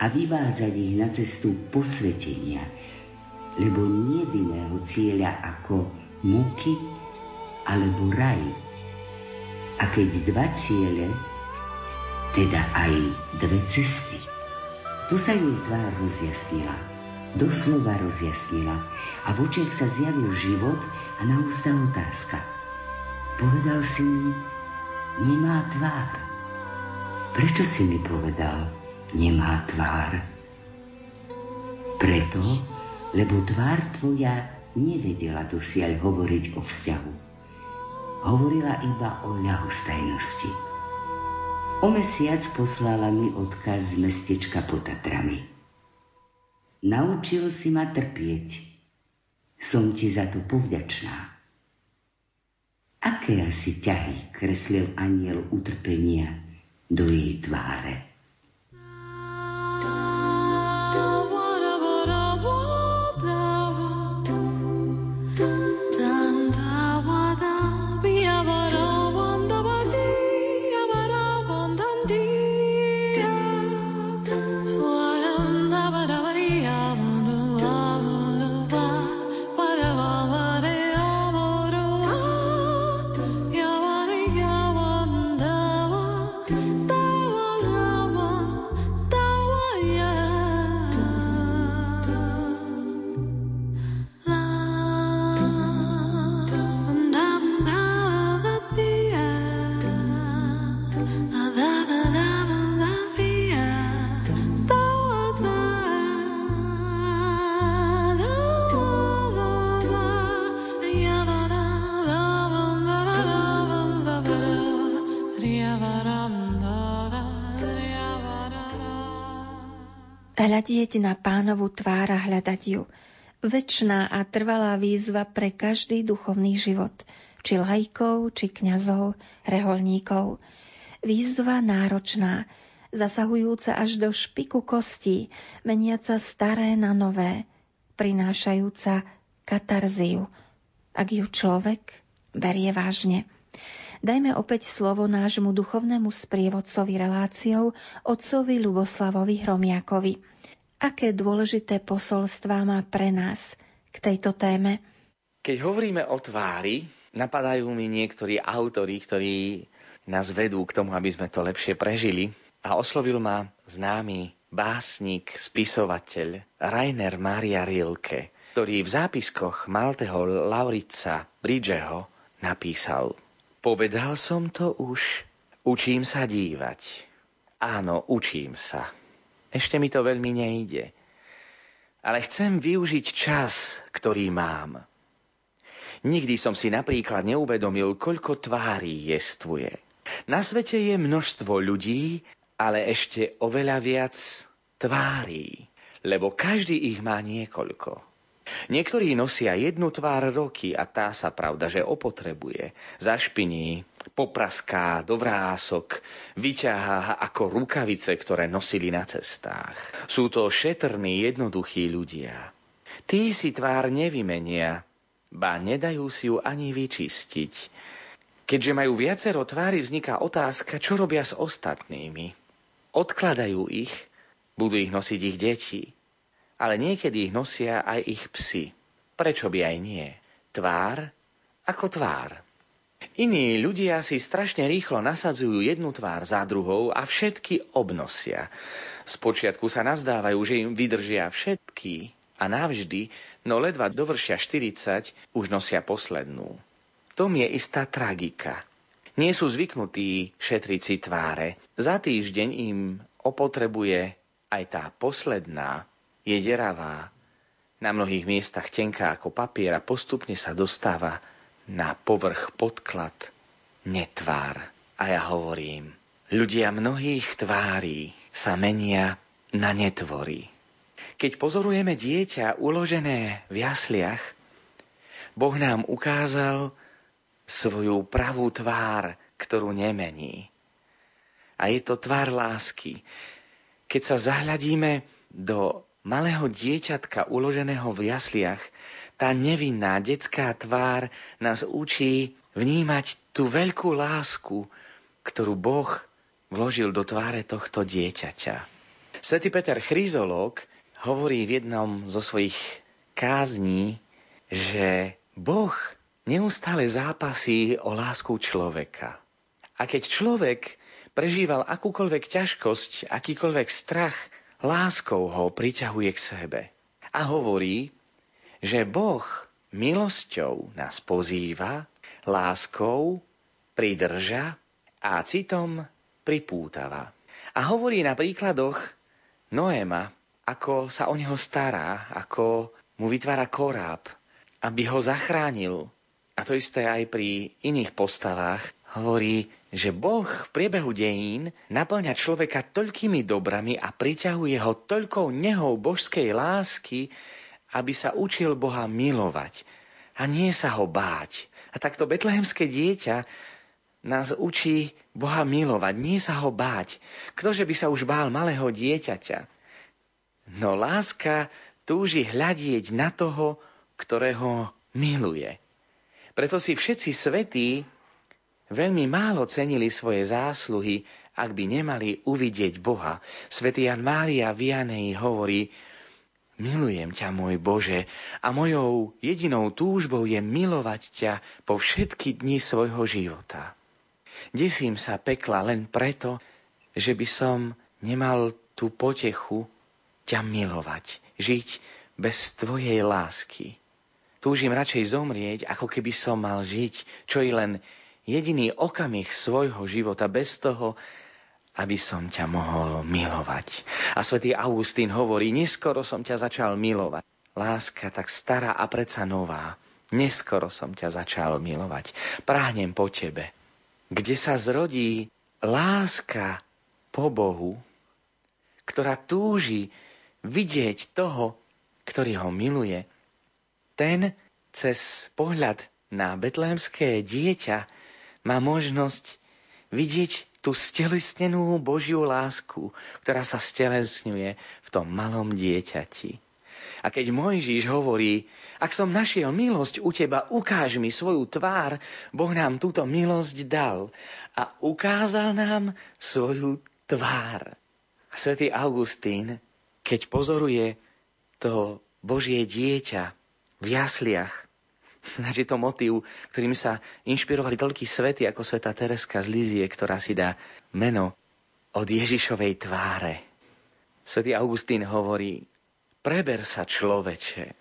H: a vyvádzať ich na cestu posvetenia, lebo nie iného cieľa ako muky alebo raj. A keď dva ciele, teda aj dve cesty. Tu sa jej tvár rozjasnila, doslova rozjasnila a v očiach sa zjavil život a na ústa otázka. Povedal si mi, nemá tvár. Prečo si mi povedal, nemá tvár? Preto, lebo tvár tvoja nevedela dosiaľ hovoriť o vzťahu. Hovorila iba o ľahostajnosti. O mesiac poslala mi odkaz z mestečka pod Tatrami. Naučil si ma trpieť. Som ti za to povďačná. Aké asi ťahy kreslil aniel utrpenia do jej tváre.
A: Hľadieť na pánovu tvár a hľadať ju. Večná a trvalá výzva pre každý duchovný život, či lajkov, či kňazov, reholníkov. Výzva náročná, zasahujúca až do špiku kostí, meniaca staré na nové, prinášajúca katarziu, ak ju človek berie vážne. Dajme opäť slovo nášmu duchovnému sprievodcovi reláciou, otcovi Luboslavovi Hromiakovi aké dôležité posolstvá má pre nás k tejto téme?
C: Keď hovoríme o tvári, napadajú mi niektorí autori, ktorí nás vedú k tomu, aby sme to lepšie prežili. A oslovil ma známy básnik, spisovateľ Rainer Maria Rilke, ktorý v zápiskoch Malteho Laurica Bridgeho napísal Povedal som to už, učím sa dívať. Áno, učím sa. Ešte mi to veľmi nejde. Ale chcem využiť čas, ktorý mám. Nikdy som si napríklad neuvedomil, koľko tvárí jestvuje. Na svete je množstvo ľudí, ale ešte oveľa viac tvári, lebo každý ich má niekoľko. Niektorí nosia jednu tvár roky a tá sa pravda, že opotrebuje. Zašpiní, popraská do vrások, vyťahá ako rukavice, ktoré nosili na cestách. Sú to šetrní, jednoduchí ľudia. Tí si tvár nevymenia, ba nedajú si ju ani vyčistiť. Keďže majú viacero tvári, vzniká otázka, čo robia s ostatnými. Odkladajú ich, budú ich nosiť ich deti, ale niekedy ich nosia aj ich psy. Prečo by aj nie? Tvár ako tvár. Iní ľudia si strašne rýchlo nasadzujú jednu tvár za druhou a všetky obnosia. Spočiatku sa nazdávajú, že im vydržia všetky a navždy, no ledva dovršia 40, už nosia poslednú. Tom je istá tragika. Nie sú zvyknutí šetriť si tváre. Za týždeň im opotrebuje aj tá posledná, je deravá, na mnohých miestach tenká ako papier a postupne sa dostáva na povrch podklad, netvár. A ja hovorím, ľudia mnohých tvári sa menia na netvory. Keď pozorujeme dieťa uložené v jasliach, Boh nám ukázal svoju pravú tvár, ktorú nemení. A je to tvár lásky. Keď sa zahľadíme do malého dieťatka uloženého v jasliach, tá nevinná detská tvár nás učí vnímať tú veľkú lásku, ktorú Boh vložil do tváre tohto dieťaťa. Svetý Peter Chryzolog hovorí v jednom zo svojich kázní, že Boh neustále zápasí o lásku človeka. A keď človek prežíval akúkoľvek ťažkosť, akýkoľvek strach, láskou ho priťahuje k sebe. A hovorí, že Boh milosťou nás pozýva, láskou pridrža a citom pripútava. A hovorí na príkladoch Noéma, ako sa o neho stará, ako mu vytvára koráb, aby ho zachránil. A to isté aj pri iných postavách hovorí, že Boh v priebehu dejín naplňa človeka toľkými dobrami a priťahuje ho toľkou nehou božskej lásky, aby sa učil Boha milovať a nie sa ho báť. A takto betlehemské dieťa nás učí Boha milovať, nie sa ho báť. Ktože by sa už bál malého dieťaťa? No láska túži hľadieť na toho, ktorého miluje. Preto si všetci svetí veľmi málo cenili svoje zásluhy, ak by nemali uvidieť Boha. Svetý Jan Mária Vianej hovorí, Milujem ťa, môj Bože, a mojou jedinou túžbou je milovať ťa po všetky dni svojho života. Desím sa pekla len preto, že by som nemal tú potechu ťa milovať, žiť bez tvojej lásky. Túžim radšej zomrieť, ako keby som mal žiť, čo i len jediný okamih svojho života bez toho, aby som ťa mohol milovať. A svätý Augustín hovorí, neskoro som ťa začal milovať. Láska tak stará a predsa nová. Neskoro som ťa začal milovať. Práhnem po tebe. Kde sa zrodí láska po Bohu, ktorá túži vidieť toho, ktorý ho miluje, ten cez pohľad na betlehemské dieťa má možnosť vidieť tú stelesnenú Božiu lásku, ktorá sa stelesňuje v tom malom dieťati. A keď Mojžiš hovorí, ak som našiel milosť u teba, ukáž mi svoju tvár, Boh nám túto milosť dal a ukázal nám svoju tvár. A svätý Augustín, keď pozoruje to Božie dieťa v jasliach, je to motív, ktorým sa inšpirovali toľkí svety ako sveta Tereska z Lizie, ktorá si dá meno od Ježišovej tváre. Svetý Augustín hovorí, preber sa človeče.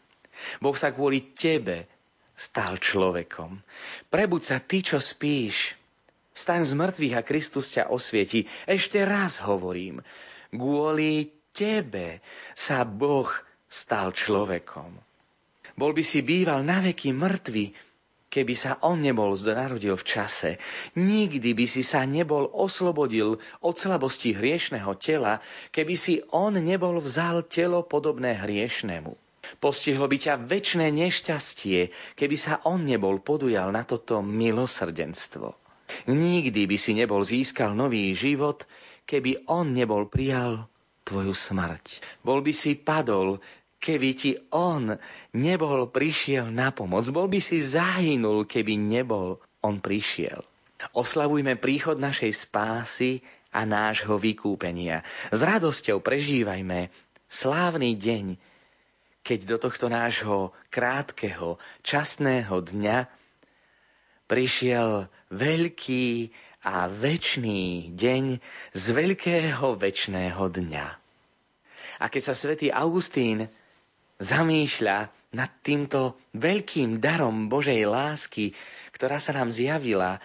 C: Boh sa kvôli tebe stal človekom. Prebuď sa ty, čo spíš. Staň z mŕtvych a Kristus ťa osvieti. Ešte raz hovorím, kvôli tebe sa Boh stal človekom. Bol by si býval naveky mŕtvy, keby sa on nebol narodil v čase. Nikdy by si sa nebol oslobodil od slabosti hriešného tela, keby si on nebol vzal telo podobné hriešnemu. Postihlo by ťa väčšie nešťastie, keby sa on nebol podujal na toto milosrdenstvo. Nikdy by si nebol získal nový život, keby on nebol prijal tvoju smrť. Bol by si padol, keby ti on nebol prišiel na pomoc. Bol by si zahynul, keby nebol on prišiel. Oslavujme príchod našej spásy a nášho vykúpenia. S radosťou prežívajme slávny deň, keď do tohto nášho krátkeho, časného dňa prišiel veľký a väčší deň z veľkého väčšného dňa. A keď sa svätý Augustín zamýšľa nad týmto veľkým darom Božej lásky, ktorá sa nám zjavila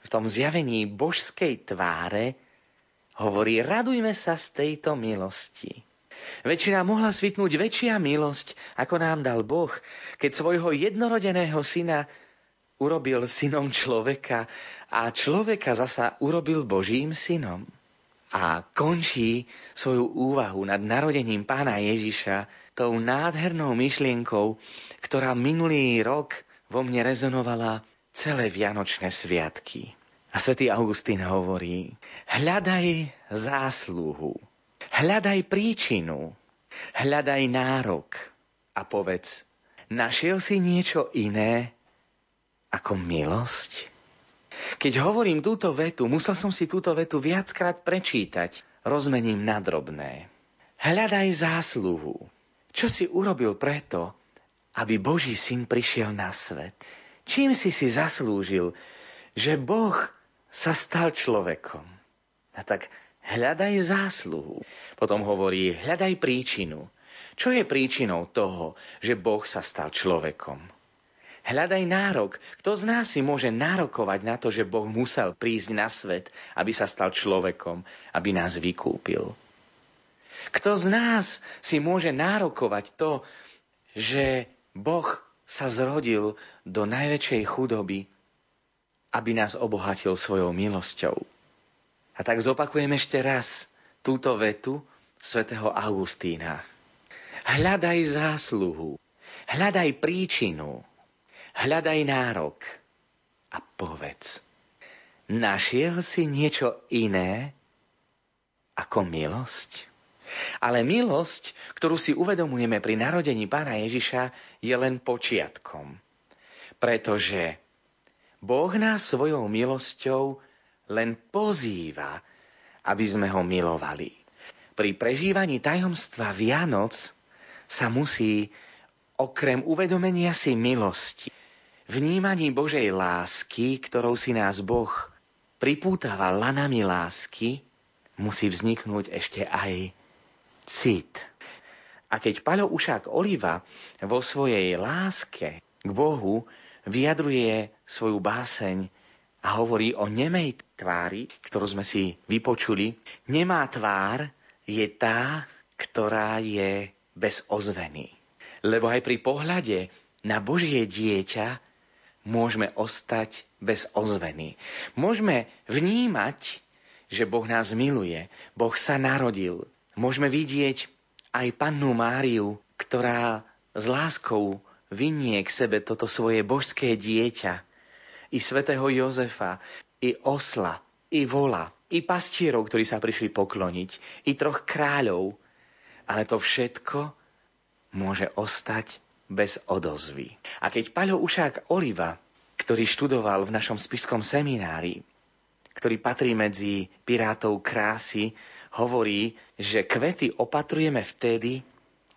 C: v tom zjavení božskej tváre, hovorí, radujme sa z tejto milosti. Väčšina mohla svitnúť väčšia milosť, ako nám dal Boh, keď svojho jednorodeného syna urobil synom človeka a človeka zasa urobil Božím synom. A končí svoju úvahu nad narodením pána Ježiša tou nádhernou myšlienkou, ktorá minulý rok vo mne rezonovala celé Vianočné sviatky. A svätý Augustín hovorí, hľadaj zásluhu, hľadaj príčinu, hľadaj nárok a povedz, našiel si niečo iné ako milosť? Keď hovorím túto vetu, musel som si túto vetu viackrát prečítať. Rozmením na drobné. Hľadaj zásluhu. Čo si urobil preto, aby Boží syn prišiel na svet? Čím si si zaslúžil, že Boh sa stal človekom? A tak hľadaj zásluhu. Potom hovorí, hľadaj príčinu. Čo je príčinou toho, že Boh sa stal človekom? Hľadaj nárok. Kto z nás si môže nárokovať na to, že Boh musel prísť na svet, aby sa stal človekom, aby nás vykúpil? Kto z nás si môže nárokovať to, že Boh sa zrodil do najväčšej chudoby, aby nás obohatil svojou milosťou? A tak zopakujem ešte raz túto vetu svätého Augustína. Hľadaj zásluhu, hľadaj príčinu, Hľadaj nárok a povedz. Našiel si niečo iné ako milosť? Ale milosť, ktorú si uvedomujeme pri narodení pána Ježiša, je len počiatkom. Pretože Boh nás svojou milosťou len pozýva, aby sme ho milovali. Pri prežívaní tajomstva Vianoc sa musí okrem uvedomenia si milosti vnímaní Božej lásky, ktorou si nás Boh pripútava lanami lásky, musí vzniknúť ešte aj cit. A keď Paľo Ušák Oliva vo svojej láske k Bohu vyjadruje svoju báseň a hovorí o nemej tvári, ktorú sme si vypočuli, nemá tvár je tá, ktorá je bez ozveny. Lebo aj pri pohľade na Božie dieťa môžeme ostať bez ozveny. Môžeme vnímať, že Boh nás miluje, Boh sa narodil. Môžeme vidieť aj pannu Máriu, ktorá s láskou vynie k sebe toto svoje božské dieťa, i svätého Jozefa, i osla, i vola, i pastierov, ktorí sa prišli pokloniť, i troch kráľov. Ale to všetko môže ostať bez odozvy. A keď Paľo Ušák Oliva, ktorý študoval v našom spiskom seminári, ktorý patrí medzi pirátov krásy, hovorí, že kvety opatrujeme vtedy,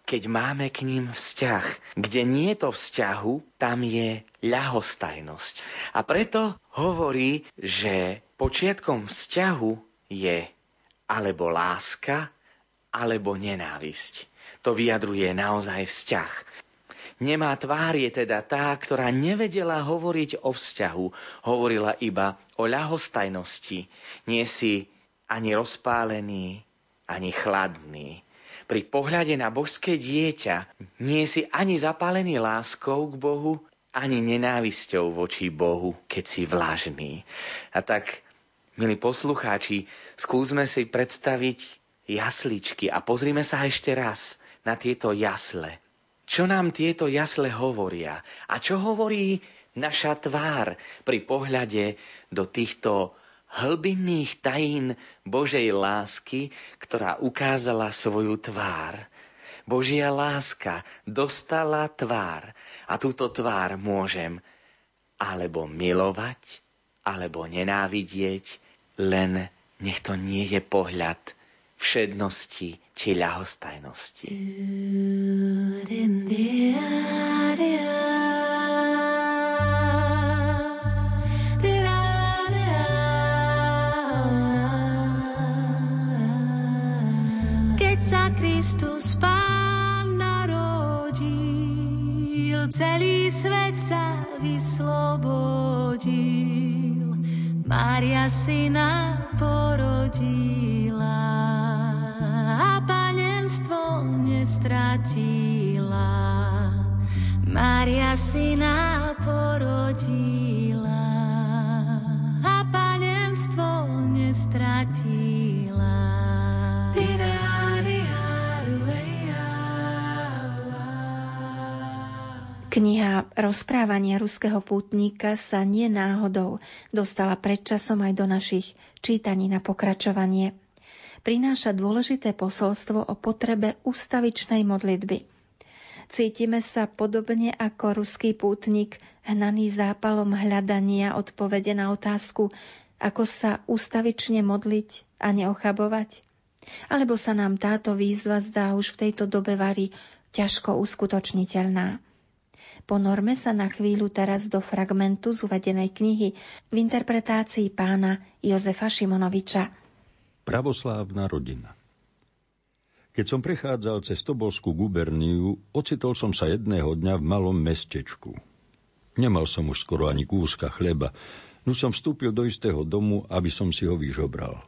C: keď máme k ním vzťah. Kde nie je to vzťahu, tam je ľahostajnosť. A preto hovorí, že počiatkom vzťahu je alebo láska, alebo nenávisť. To vyjadruje naozaj vzťah. Nemá tvár je teda tá, ktorá nevedela hovoriť o vzťahu, hovorila iba o ľahostajnosti. Nie si ani rozpálený, ani chladný. Pri pohľade na božské dieťa nie si ani zapálený láskou k Bohu, ani nenávisťou voči Bohu, keď si vlažný. A tak, milí poslucháči, skúsme si predstaviť jasličky a pozrime sa ešte raz na tieto jasle. Čo nám tieto jasle hovoria? A čo hovorí naša tvár pri pohľade do týchto hlbinných tajín Božej lásky, ktorá ukázala svoju tvár? Božia láska dostala tvár a túto tvár môžem alebo milovať, alebo nenávidieť, len nech to nie je pohľad všednosti či ľahostajnosti.
I: Kristus Pán narodil, celý svet sa vyslobodil. Mária syna porodila a panenstvo nestratila. Mária syna porodila a panenstvo nestratila.
A: Kniha Rozprávania ruského pútnika sa nie náhodou dostala predčasom aj do našich čítaní na pokračovanie. Prináša dôležité posolstvo o potrebe ustavičnej modlitby. Cítime sa podobne ako ruský pútnik, hnaný zápalom hľadania odpovede na otázku, ako sa ustavične modliť a neochabovať? Alebo sa nám táto výzva zdá už v tejto dobe varí ťažko uskutočniteľná? Ponorme sa na chvíľu teraz do fragmentu z uvedenej knihy v interpretácii pána Jozefa Šimonoviča.
J: Pravoslávna rodina Keď som prechádzal cez Tobolskú guberniu, ocitol som sa jedného dňa v malom mestečku. Nemal som už skoro ani kúska chleba, no som vstúpil do istého domu, aby som si ho vyžobral.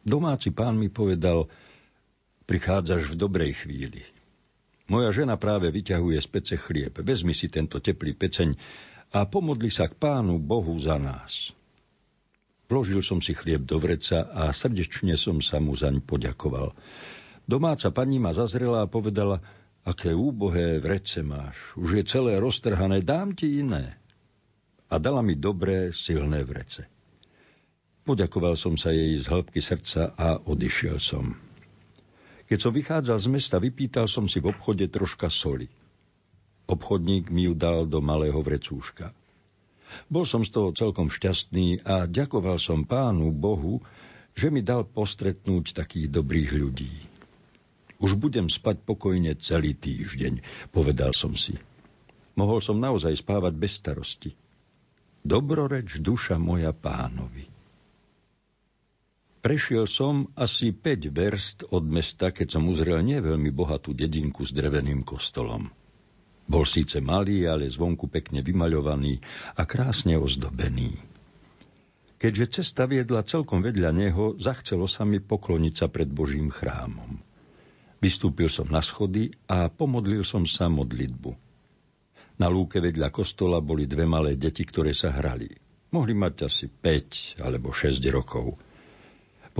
J: Domáci pán mi povedal, prichádzaš v dobrej chvíli. Moja žena práve vyťahuje z pece chlieb. Vezmi si tento teplý peceň a pomodli sa k pánu Bohu za nás. Vložil som si chlieb do vreca a srdečne som sa mu zaň poďakoval. Domáca pani ma zazrela a povedala, aké úbohé vrece máš, už je celé roztrhané, dám ti iné. A dala mi dobré, silné vrece. Poďakoval som sa jej z hĺbky srdca a odišiel som. Keď som vychádzal z mesta, vypýtal som si v obchode troška soli. Obchodník mi ju dal do malého vrecúška. Bol som z toho celkom šťastný a ďakoval som pánu Bohu, že mi dal postretnúť takých dobrých ľudí. Už budem spať pokojne celý týždeň, povedal som si. Mohol som naozaj spávať bez starosti. Dobroreč duša moja pánovi. Prešiel som asi 5 verst od mesta, keď som uzrel neveľmi bohatú dedinku s dreveným kostolom. Bol síce malý, ale zvonku pekne vymaľovaný a krásne ozdobený. Keďže cesta viedla celkom vedľa neho, zachcelo sa mi pokloniť sa pred Božím chrámom. Vystúpil som na schody a pomodlil som sa modlitbu. Na lúke vedľa kostola boli dve malé deti, ktoré sa hrali. Mohli mať asi 5 alebo 6 rokov –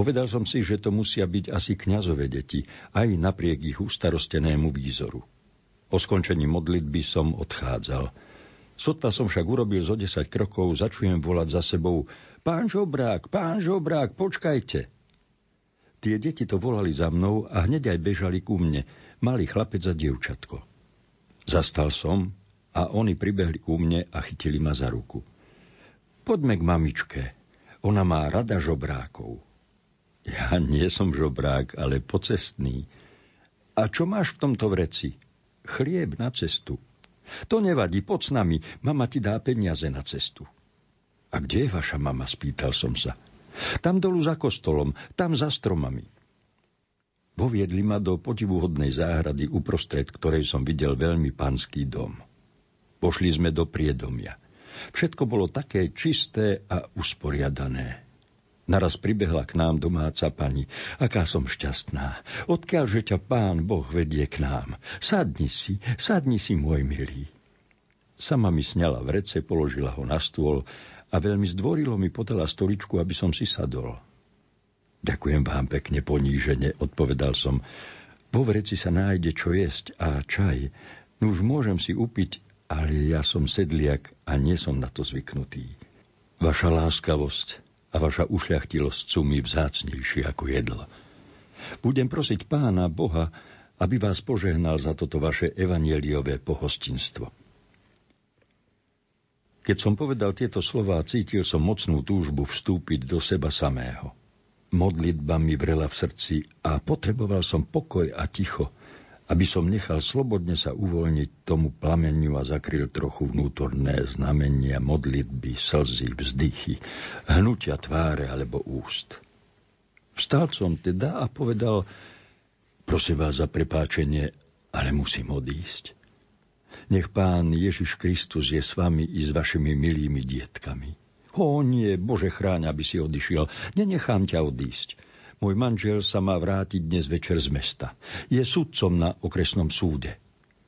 J: Povedal som si, že to musia byť asi kňazové deti, aj napriek ich ustarostenému výzoru. Po skončení modlitby som odchádzal. Sotva som však urobil zo 10 krokov, začujem volať za sebou Pán žobrák, pán žobrák, počkajte! Tie deti to volali za mnou a hneď aj bežali ku mne, malý chlapec a dievčatko. Zastal som a oni pribehli ku mne a chytili ma za ruku. Poďme k mamičke, ona má rada žobrákov. Ja nie som žobrák, ale pocestný. A čo máš v tomto vreci? Chlieb na cestu. To nevadí, poď s nami, mama ti dá peniaze na cestu. A kde je vaša mama, spýtal som sa. Tam dolu za kostolom, tam za stromami. Voviedli ma do podivuhodnej záhrady, uprostred ktorej som videl veľmi panský dom. Pošli sme do priedomia. Všetko bolo také čisté a usporiadané. Naraz pribehla k nám domáca pani. Aká som šťastná. Odkiaľ, že ťa pán Boh vedie k nám. Sadni si, sadni si, môj milý. Sama mi sňala vrece, položila ho na stôl a veľmi zdvorilo mi podala stoličku, aby som si sadol. Ďakujem vám pekne ponížene, odpovedal som. Vo vreci sa nájde čo jesť a čaj. No už môžem si upiť, ale ja som sedliak a nie som na to zvyknutý. Vaša láskavosť, a vaša ušľachtilosť sú mi vzácnejšie ako jedlo. Budem prosiť pána Boha, aby vás požehnal za toto vaše evanieliové pohostinstvo. Keď som povedal tieto slová, cítil som mocnú túžbu vstúpiť do seba samého. Modlitba mi vrela v srdci a potreboval som pokoj a ticho – aby som nechal slobodne sa uvoľniť tomu plameniu a zakryl trochu vnútorné znamenia, modlitby, slzy, vzdychy, hnutia tváre alebo úst. Vstal som teda a povedal, Prosím vás za prepáčenie, ale musím odísť. Nech pán Ježiš Kristus je s vami i s vašimi milými dietkami. O nie, Bože chráň, aby si odišiel. Nenechám ťa odísť. Môj manžel sa má vrátiť dnes večer z mesta. Je sudcom na okresnom súde.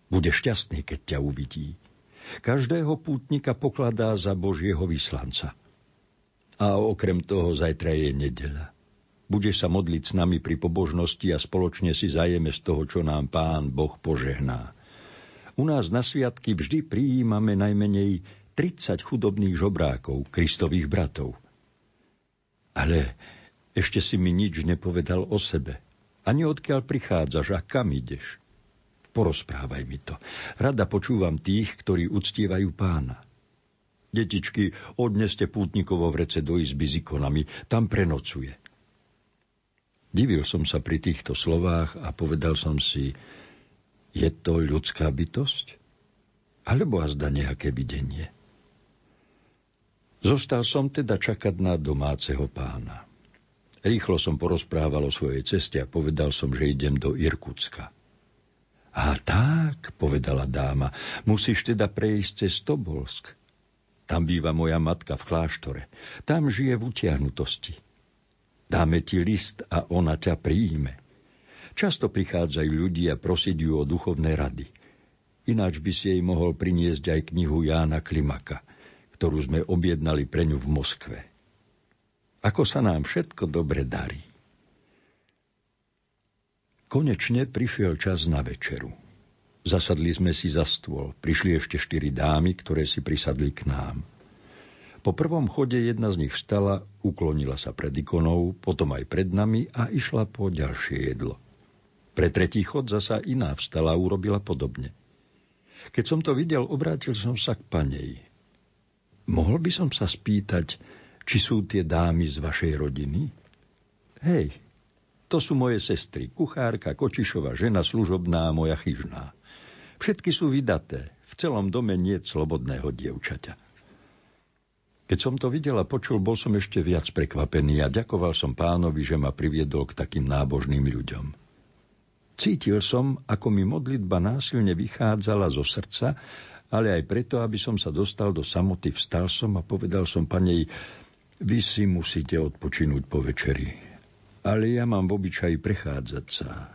J: Bude šťastný, keď ťa uvidí. Každého pútnika pokladá za Božieho vyslanca. A okrem toho zajtra je nedeľa. Budeš sa modliť s nami pri pobožnosti a spoločne si zajeme z toho, čo nám Pán Boh požehná. U nás na sviatky vždy prijímame najmenej 30 chudobných žobrákov, Kristových bratov. Ale ešte si mi nič nepovedal o sebe. Ani odkiaľ prichádzaš a kam ideš. Porozprávaj mi to. Rada počúvam tých, ktorí uctievajú pána. Detičky, odneste pútnikovo vrece do izby s ikonami, tam prenocuje. Divil som sa pri týchto slovách a povedal som si, je to ľudská bytosť? Alebo azda nejaké videnie? Zostal som teda čakať na domáceho pána. Rýchlo som porozprával o svojej ceste a povedal som, že idem do Irkutska. A tak, povedala dáma, musíš teda prejsť cez Tobolsk. Tam býva moja matka v kláštore. Tam žije v utiahnutosti. Dáme ti list a ona ťa príjme. Často prichádzajú ľudia prosiť ju o duchovné rady. Ináč by si jej mohol priniesť aj knihu Jána Klimaka, ktorú sme objednali pre ňu v Moskve. Ako sa nám všetko dobre darí. Konečne prišiel čas na večeru. Zasadli sme si za stôl. Prišli ešte štyri dámy, ktoré si prisadli k nám. Po prvom chode jedna z nich vstala, uklonila sa pred ikonou, potom aj pred nami a išla po ďalšie jedlo. Pre tretí chod zasa iná vstala a urobila podobne. Keď som to videl, obrátil som sa k panej. Mohol by som sa spýtať, či sú tie dámy z vašej rodiny? Hej, to sú moje sestry, kuchárka, kočišová, žena služobná moja chyžná. Všetky sú vydaté, v celom dome nie slobodného dievčaťa. Keď som to videl a počul, bol som ešte viac prekvapený a ďakoval som pánovi, že ma priviedol k takým nábožným ľuďom. Cítil som, ako mi modlitba násilne vychádzala zo srdca, ale aj preto, aby som sa dostal do samoty, vstal som a povedal som panej, vy si musíte odpočinúť po večeri, ale ja mám v obyčaji prechádzať sa.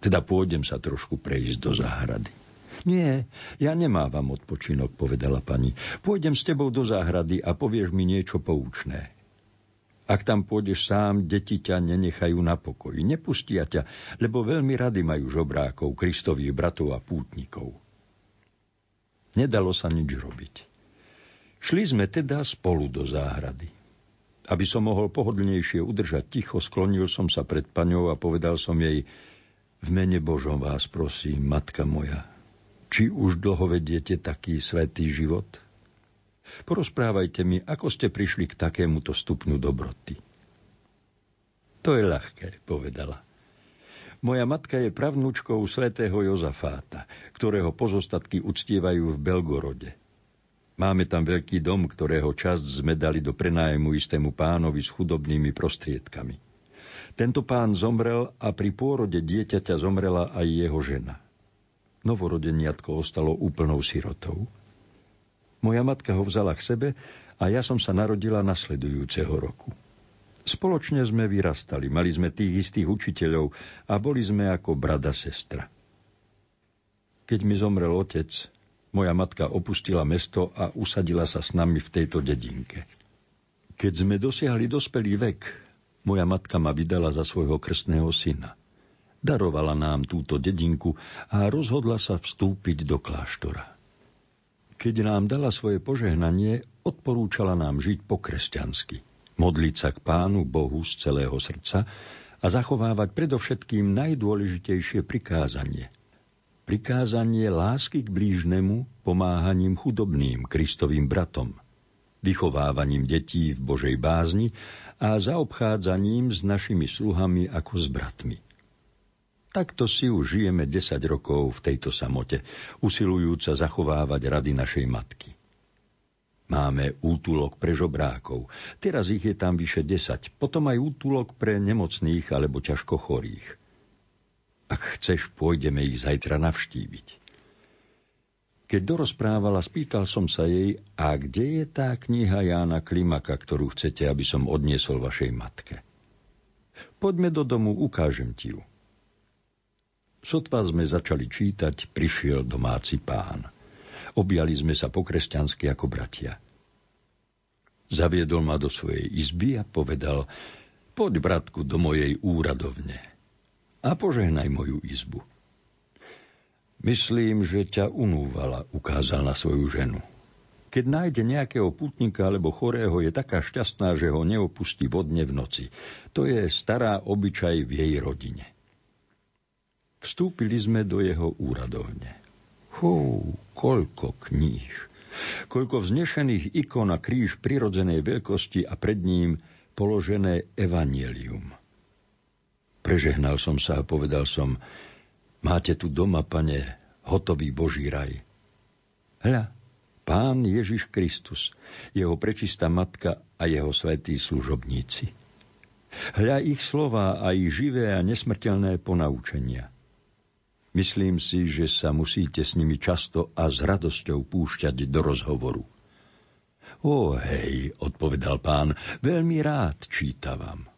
J: Teda pôjdem sa trošku prejsť do záhrady. Nie, ja nemávam odpočinok, povedala pani. Pôjdem s tebou do záhrady a povieš mi niečo poučné. Ak tam pôjdeš sám, deti ťa nenechajú na pokoji. Nepustia ťa, lebo veľmi rady majú žobrákov, kristových bratov a pútnikov. Nedalo sa nič robiť. Šli sme teda spolu do záhrady. Aby som mohol pohodlnejšie udržať ticho, sklonil som sa pred paňou a povedal som jej, v mene Božom vás prosím, matka moja, či už dlho vediete taký svetý život? Porozprávajte mi, ako ste prišli k takémuto stupňu dobroty. To je ľahké, povedala. Moja matka je pravnúčkou svätého Jozafáta, ktorého pozostatky uctievajú v Belgorode. Máme tam veľký dom, ktorého časť sme dali do prenájmu istému pánovi s chudobnými prostriedkami. Tento pán zomrel a pri pôrode dieťaťa zomrela aj jeho žena novorodeniatko ostalo úplnou sirotou. Moja matka ho vzala k sebe a ja som sa narodila nasledujúceho roku. Spoločne sme vyrastali, mali sme tých istých učiteľov a boli sme ako brada sestra. Keď mi zomrel otec, moja matka opustila mesto a usadila sa s nami v tejto dedinke. Keď sme dosiahli dospelý vek, moja matka ma vydala za svojho krstného syna – darovala nám túto dedinku a rozhodla sa vstúpiť do kláštora. Keď nám dala svoje požehnanie, odporúčala nám žiť po kresťansky, modliť sa k Pánu Bohu z celého srdca a zachovávať predovšetkým najdôležitejšie prikázanie. Prikázanie lásky k blížnemu, pomáhaním chudobným, Kristovým bratom, vychovávaním detí v Božej bázni a zaobchádzaním s našimi sluhami ako s bratmi. Takto si už žijeme 10 rokov v tejto samote, usilujúca zachovávať rady našej matky. Máme útulok pre žobrákov. Teraz ich je tam vyše 10. Potom aj útulok pre nemocných alebo ťažko chorých. Ak chceš, pôjdeme ich zajtra navštíviť. Keď dorozprávala, spýtal som sa jej, a kde je tá kniha Jána Klimaka, ktorú chcete, aby som odniesol vašej matke? Poďme do domu, ukážem ti ju. Sotva sme začali čítať, prišiel domáci pán. Objali sme sa po kresťansky ako bratia. Zaviedol ma do svojej izby a povedal, poď, bratku, do mojej úradovne a požehnaj moju izbu. Myslím, že ťa unúvala, ukázal na svoju ženu. Keď nájde nejakého putníka alebo chorého, je taká šťastná, že ho neopustí vodne v noci. To je stará obyčaj v jej rodine. Vstúpili sme do jeho úradovne. Hú, koľko kníž, koľko vznešených ikon a kríž prirodzenej veľkosti a pred ním položené evanielium. Prežehnal som sa a povedal som, Máte tu doma, pane, hotový Boží raj. Hľa, Pán Ježiš Kristus, jeho prečistá matka a jeho svätí služobníci. Hľa ich slova a ich živé a nesmrteľné ponaučenia. Myslím si, že sa musíte s nimi často a s radosťou púšťať do rozhovoru. O hej, odpovedal pán, veľmi rád čítavam.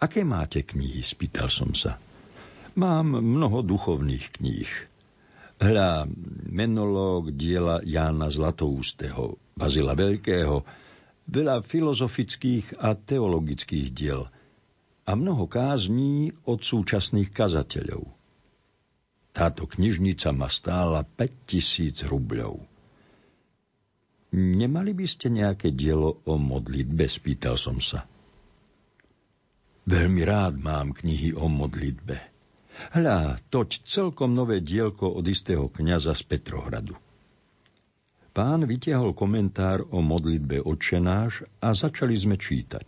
J: Aké máte knihy, spýtal som sa. Mám mnoho duchovných kníh. Hľa menológ diela Jána Zlatoústeho, Bazila Veľkého, veľa filozofických a teologických diel a mnoho kázní od súčasných kazateľov. Táto knižnica ma stála 5000 rubľov. Nemali by ste nejaké dielo o modlitbe, spýtal som sa. Veľmi rád mám knihy o modlitbe. Hľa, toť celkom nové dielko od istého kniaza z Petrohradu. Pán vytiahol komentár o modlitbe odčenáš a začali sme čítať.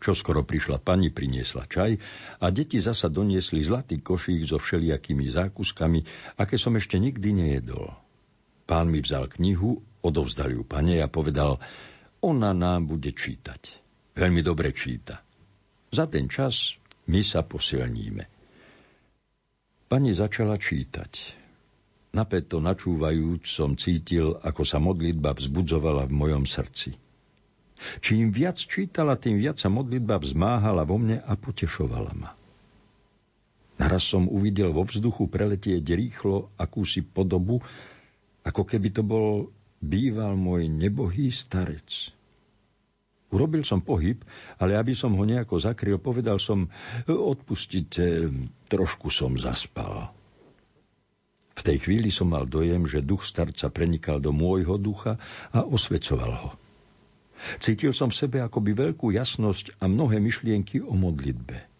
J: Čo skoro prišla pani, priniesla čaj a deti zasa doniesli zlatý košík so všelijakými zákuskami, aké som ešte nikdy nejedol. Pán mi vzal knihu, odovzdal ju pane a povedal, ona nám bude čítať. Veľmi dobre číta. Za ten čas my sa posilníme. Pani začala čítať. Napäto načúvajúc som cítil, ako sa modlitba vzbudzovala v mojom srdci. Čím viac čítala, tým viac sa modlitba vzmáhala vo mne a potešovala ma. Naraz som uvidel vo vzduchu preletieť rýchlo akúsi podobu, ako keby to bol býval môj nebohý starec. Urobil som pohyb, ale aby som ho nejako zakryl, povedal som, odpustite, trošku som zaspal. V tej chvíli som mal dojem, že duch starca prenikal do môjho ducha a osvecoval ho. Cítil som v sebe akoby veľkú jasnosť a mnohé myšlienky o modlitbe.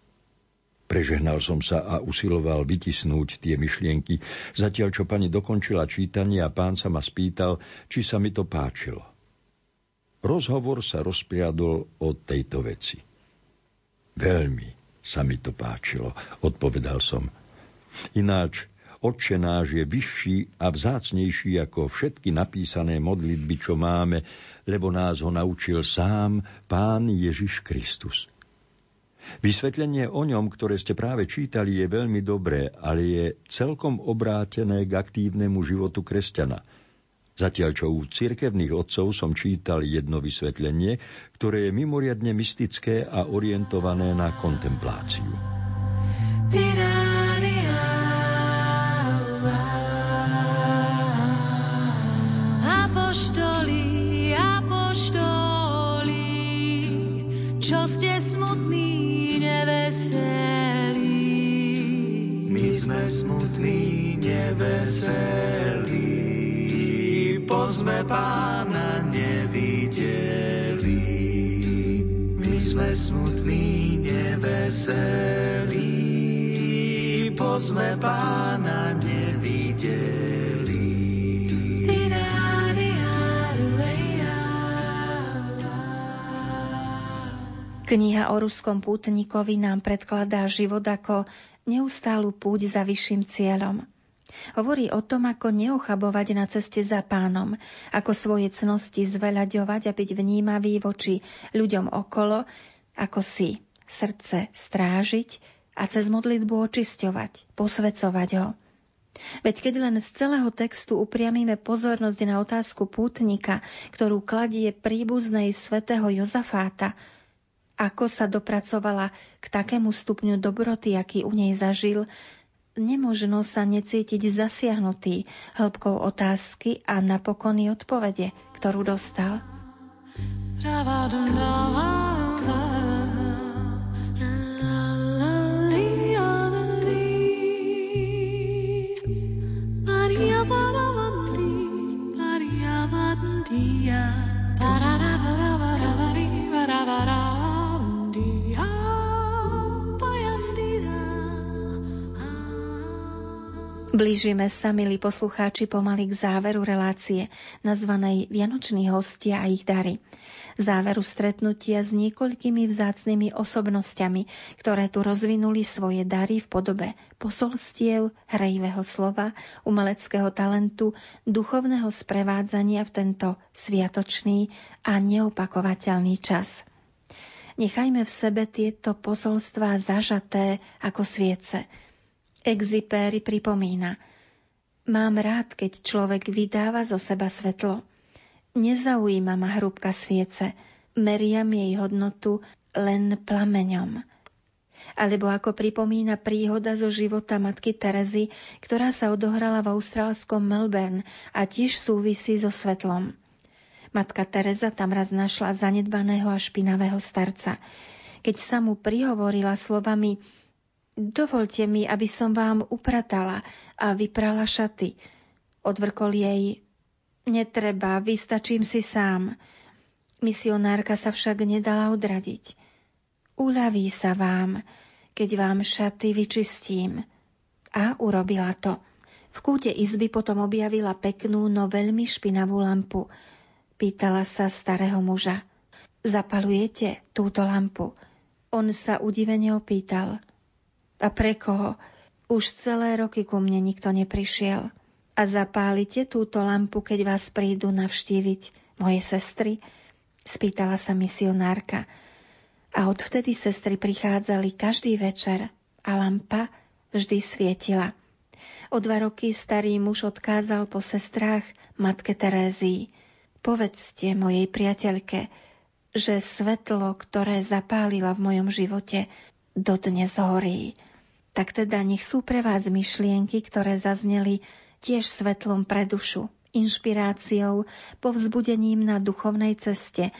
J: Prežehnal som sa a usiloval vytisnúť tie myšlienky, zatiaľ čo pani dokončila čítanie a pán sa ma spýtal, či sa mi to páčilo. Rozhovor sa rozpriadol o tejto veci. Veľmi sa mi to páčilo, odpovedal som. Ináč, Otče náš je vyšší a vzácnejší ako všetky napísané modlitby, čo máme, lebo nás ho naučil sám Pán Ježiš Kristus. Vysvetlenie o ňom, ktoré ste práve čítali, je veľmi dobré, ale je celkom obrátené k aktívnemu životu kresťana – Zatiaľ čo u cirkevných otcov som čítal jedno vysvetlenie, ktoré je mimoriadne mystické a orientované na kontempláciu.
I: Apoštoli, apoštoli, čo ste smutní, neveselí.
F: My sme smutní, neveselí sme pána nevideli. My sme smutní, neveselí, bo sme pána nevideli.
A: Kniha o ruskom pútnikovi nám predkladá život ako neustálu púť za vyšším cieľom. Hovorí o tom, ako neochabovať na ceste za pánom, ako svoje cnosti zveľaďovať a byť vnímavý voči ľuďom okolo, ako si srdce strážiť a cez modlitbu očisťovať, posvecovať ho. Veď keď len z celého textu upriamíme pozornosť na otázku pútnika, ktorú kladie príbuznej svätého Jozafáta, ako sa dopracovala k takému stupňu dobroty, aký u nej zažil, nemožno sa necítiť zasiahnutý hĺbkou otázky a napokon i odpovede, ktorú dostal. Blížime sa, milí poslucháči, pomaly k záveru relácie, nazvanej Vianoční hostia a ich dary. Záveru stretnutia s niekoľkými vzácnými osobnosťami, ktoré tu rozvinuli svoje dary v podobe posolstiev, hrejivého slova, umeleckého talentu, duchovného sprevádzania v tento sviatočný a neopakovateľný čas. Nechajme v sebe tieto posolstvá zažaté ako sviece – Exipéry pripomína Mám rád, keď človek vydáva zo seba svetlo. Nezaujíma ma hrúbka sviece, meriam jej hodnotu len plameňom. Alebo ako pripomína príhoda zo života matky Terezy, ktorá sa odohrala v austrálskom Melbourne a tiež súvisí so svetlom. Matka Teresa tam raz našla zanedbaného a špinavého starca. Keď sa mu prihovorila slovami Dovolte mi, aby som vám upratala a vyprala šaty. Odvrkol jej. Netreba, vystačím si sám. Misionárka sa však nedala odradiť. Uľaví sa vám, keď vám šaty vyčistím. A urobila to. V kúte izby potom objavila peknú, no veľmi špinavú lampu. Pýtala sa starého muža. Zapalujete túto lampu? On sa udivene opýtal – a pre koho? Už celé roky ku mne nikto neprišiel. A zapálite túto lampu, keď vás prídu navštíviť moje sestry? Spýtala sa misionárka. A odvtedy sestry prichádzali každý večer a lampa vždy svietila. O dva roky starý muž odkázal po sestrách matke Terézii. Povedzte mojej priateľke, že svetlo, ktoré zapálila v mojom živote, dodnes horí tak teda nech sú pre vás myšlienky, ktoré zazneli tiež svetlom pre dušu, inšpiráciou, povzbudením na duchovnej ceste,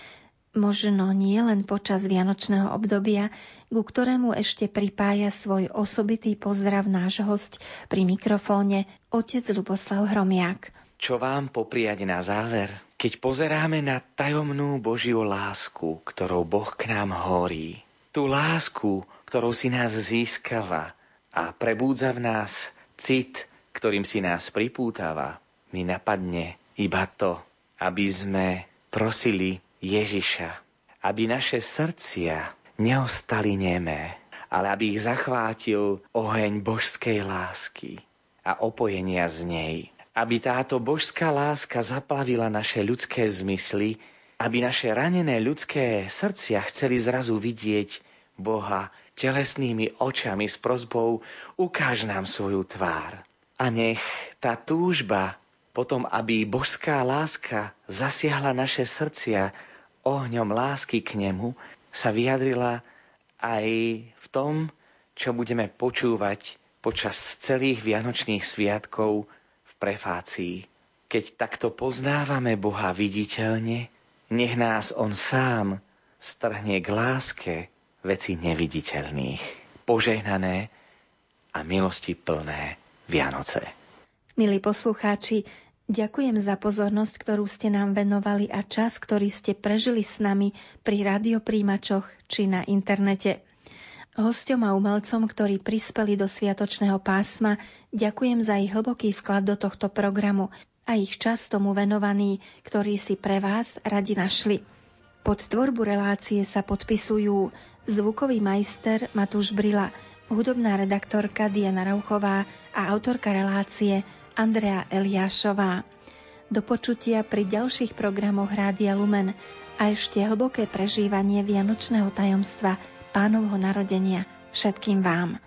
A: možno nie len počas vianočného obdobia, ku ktorému ešte pripája svoj osobitý pozdrav náš host pri mikrofóne otec Luboslav Hromiak.
C: Čo vám popriať na záver, keď pozeráme na tajomnú Božiu lásku, ktorou Boh k nám horí, tú lásku, ktorou si nás získava, a prebúdza v nás cit, ktorým si nás pripútava, mi napadne iba to, aby sme prosili Ježiša, aby naše srdcia neostali nemé, ale aby ich zachvátil oheň božskej lásky a opojenia z nej. Aby táto božská láska zaplavila naše ľudské zmysly, aby naše ranené ľudské srdcia chceli zrazu vidieť Boha telesnými očami s prozbou ukáž nám svoju tvár. A nech tá túžba potom, aby božská láska zasiahla naše srdcia ohňom lásky k nemu, sa vyjadrila aj v tom, čo budeme počúvať počas celých vianočných sviatkov v prefácii. Keď takto poznávame Boha viditeľne, nech nás On sám strhne k láske, veci neviditeľných. Požehnané a milosti plné Vianoce.
A: Milí poslucháči, ďakujem za pozornosť, ktorú ste nám venovali a čas, ktorý ste prežili s nami pri radiopríjimačoch či na internete. Hostom a umelcom, ktorí prispeli do sviatočného pásma, ďakujem za ich hlboký vklad do tohto programu a ich čas tomu venovaný, ktorý si pre vás radi našli. Pod tvorbu relácie sa podpisujú zvukový majster Matúš Brila, hudobná redaktorka Diana Rauchová a autorka relácie Andrea Eliášová. Do počutia pri ďalších programoch Rádia Lumen a ešte hlboké prežívanie vianočného tajomstva pánovho narodenia
K: všetkým vám.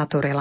L: Táto relácia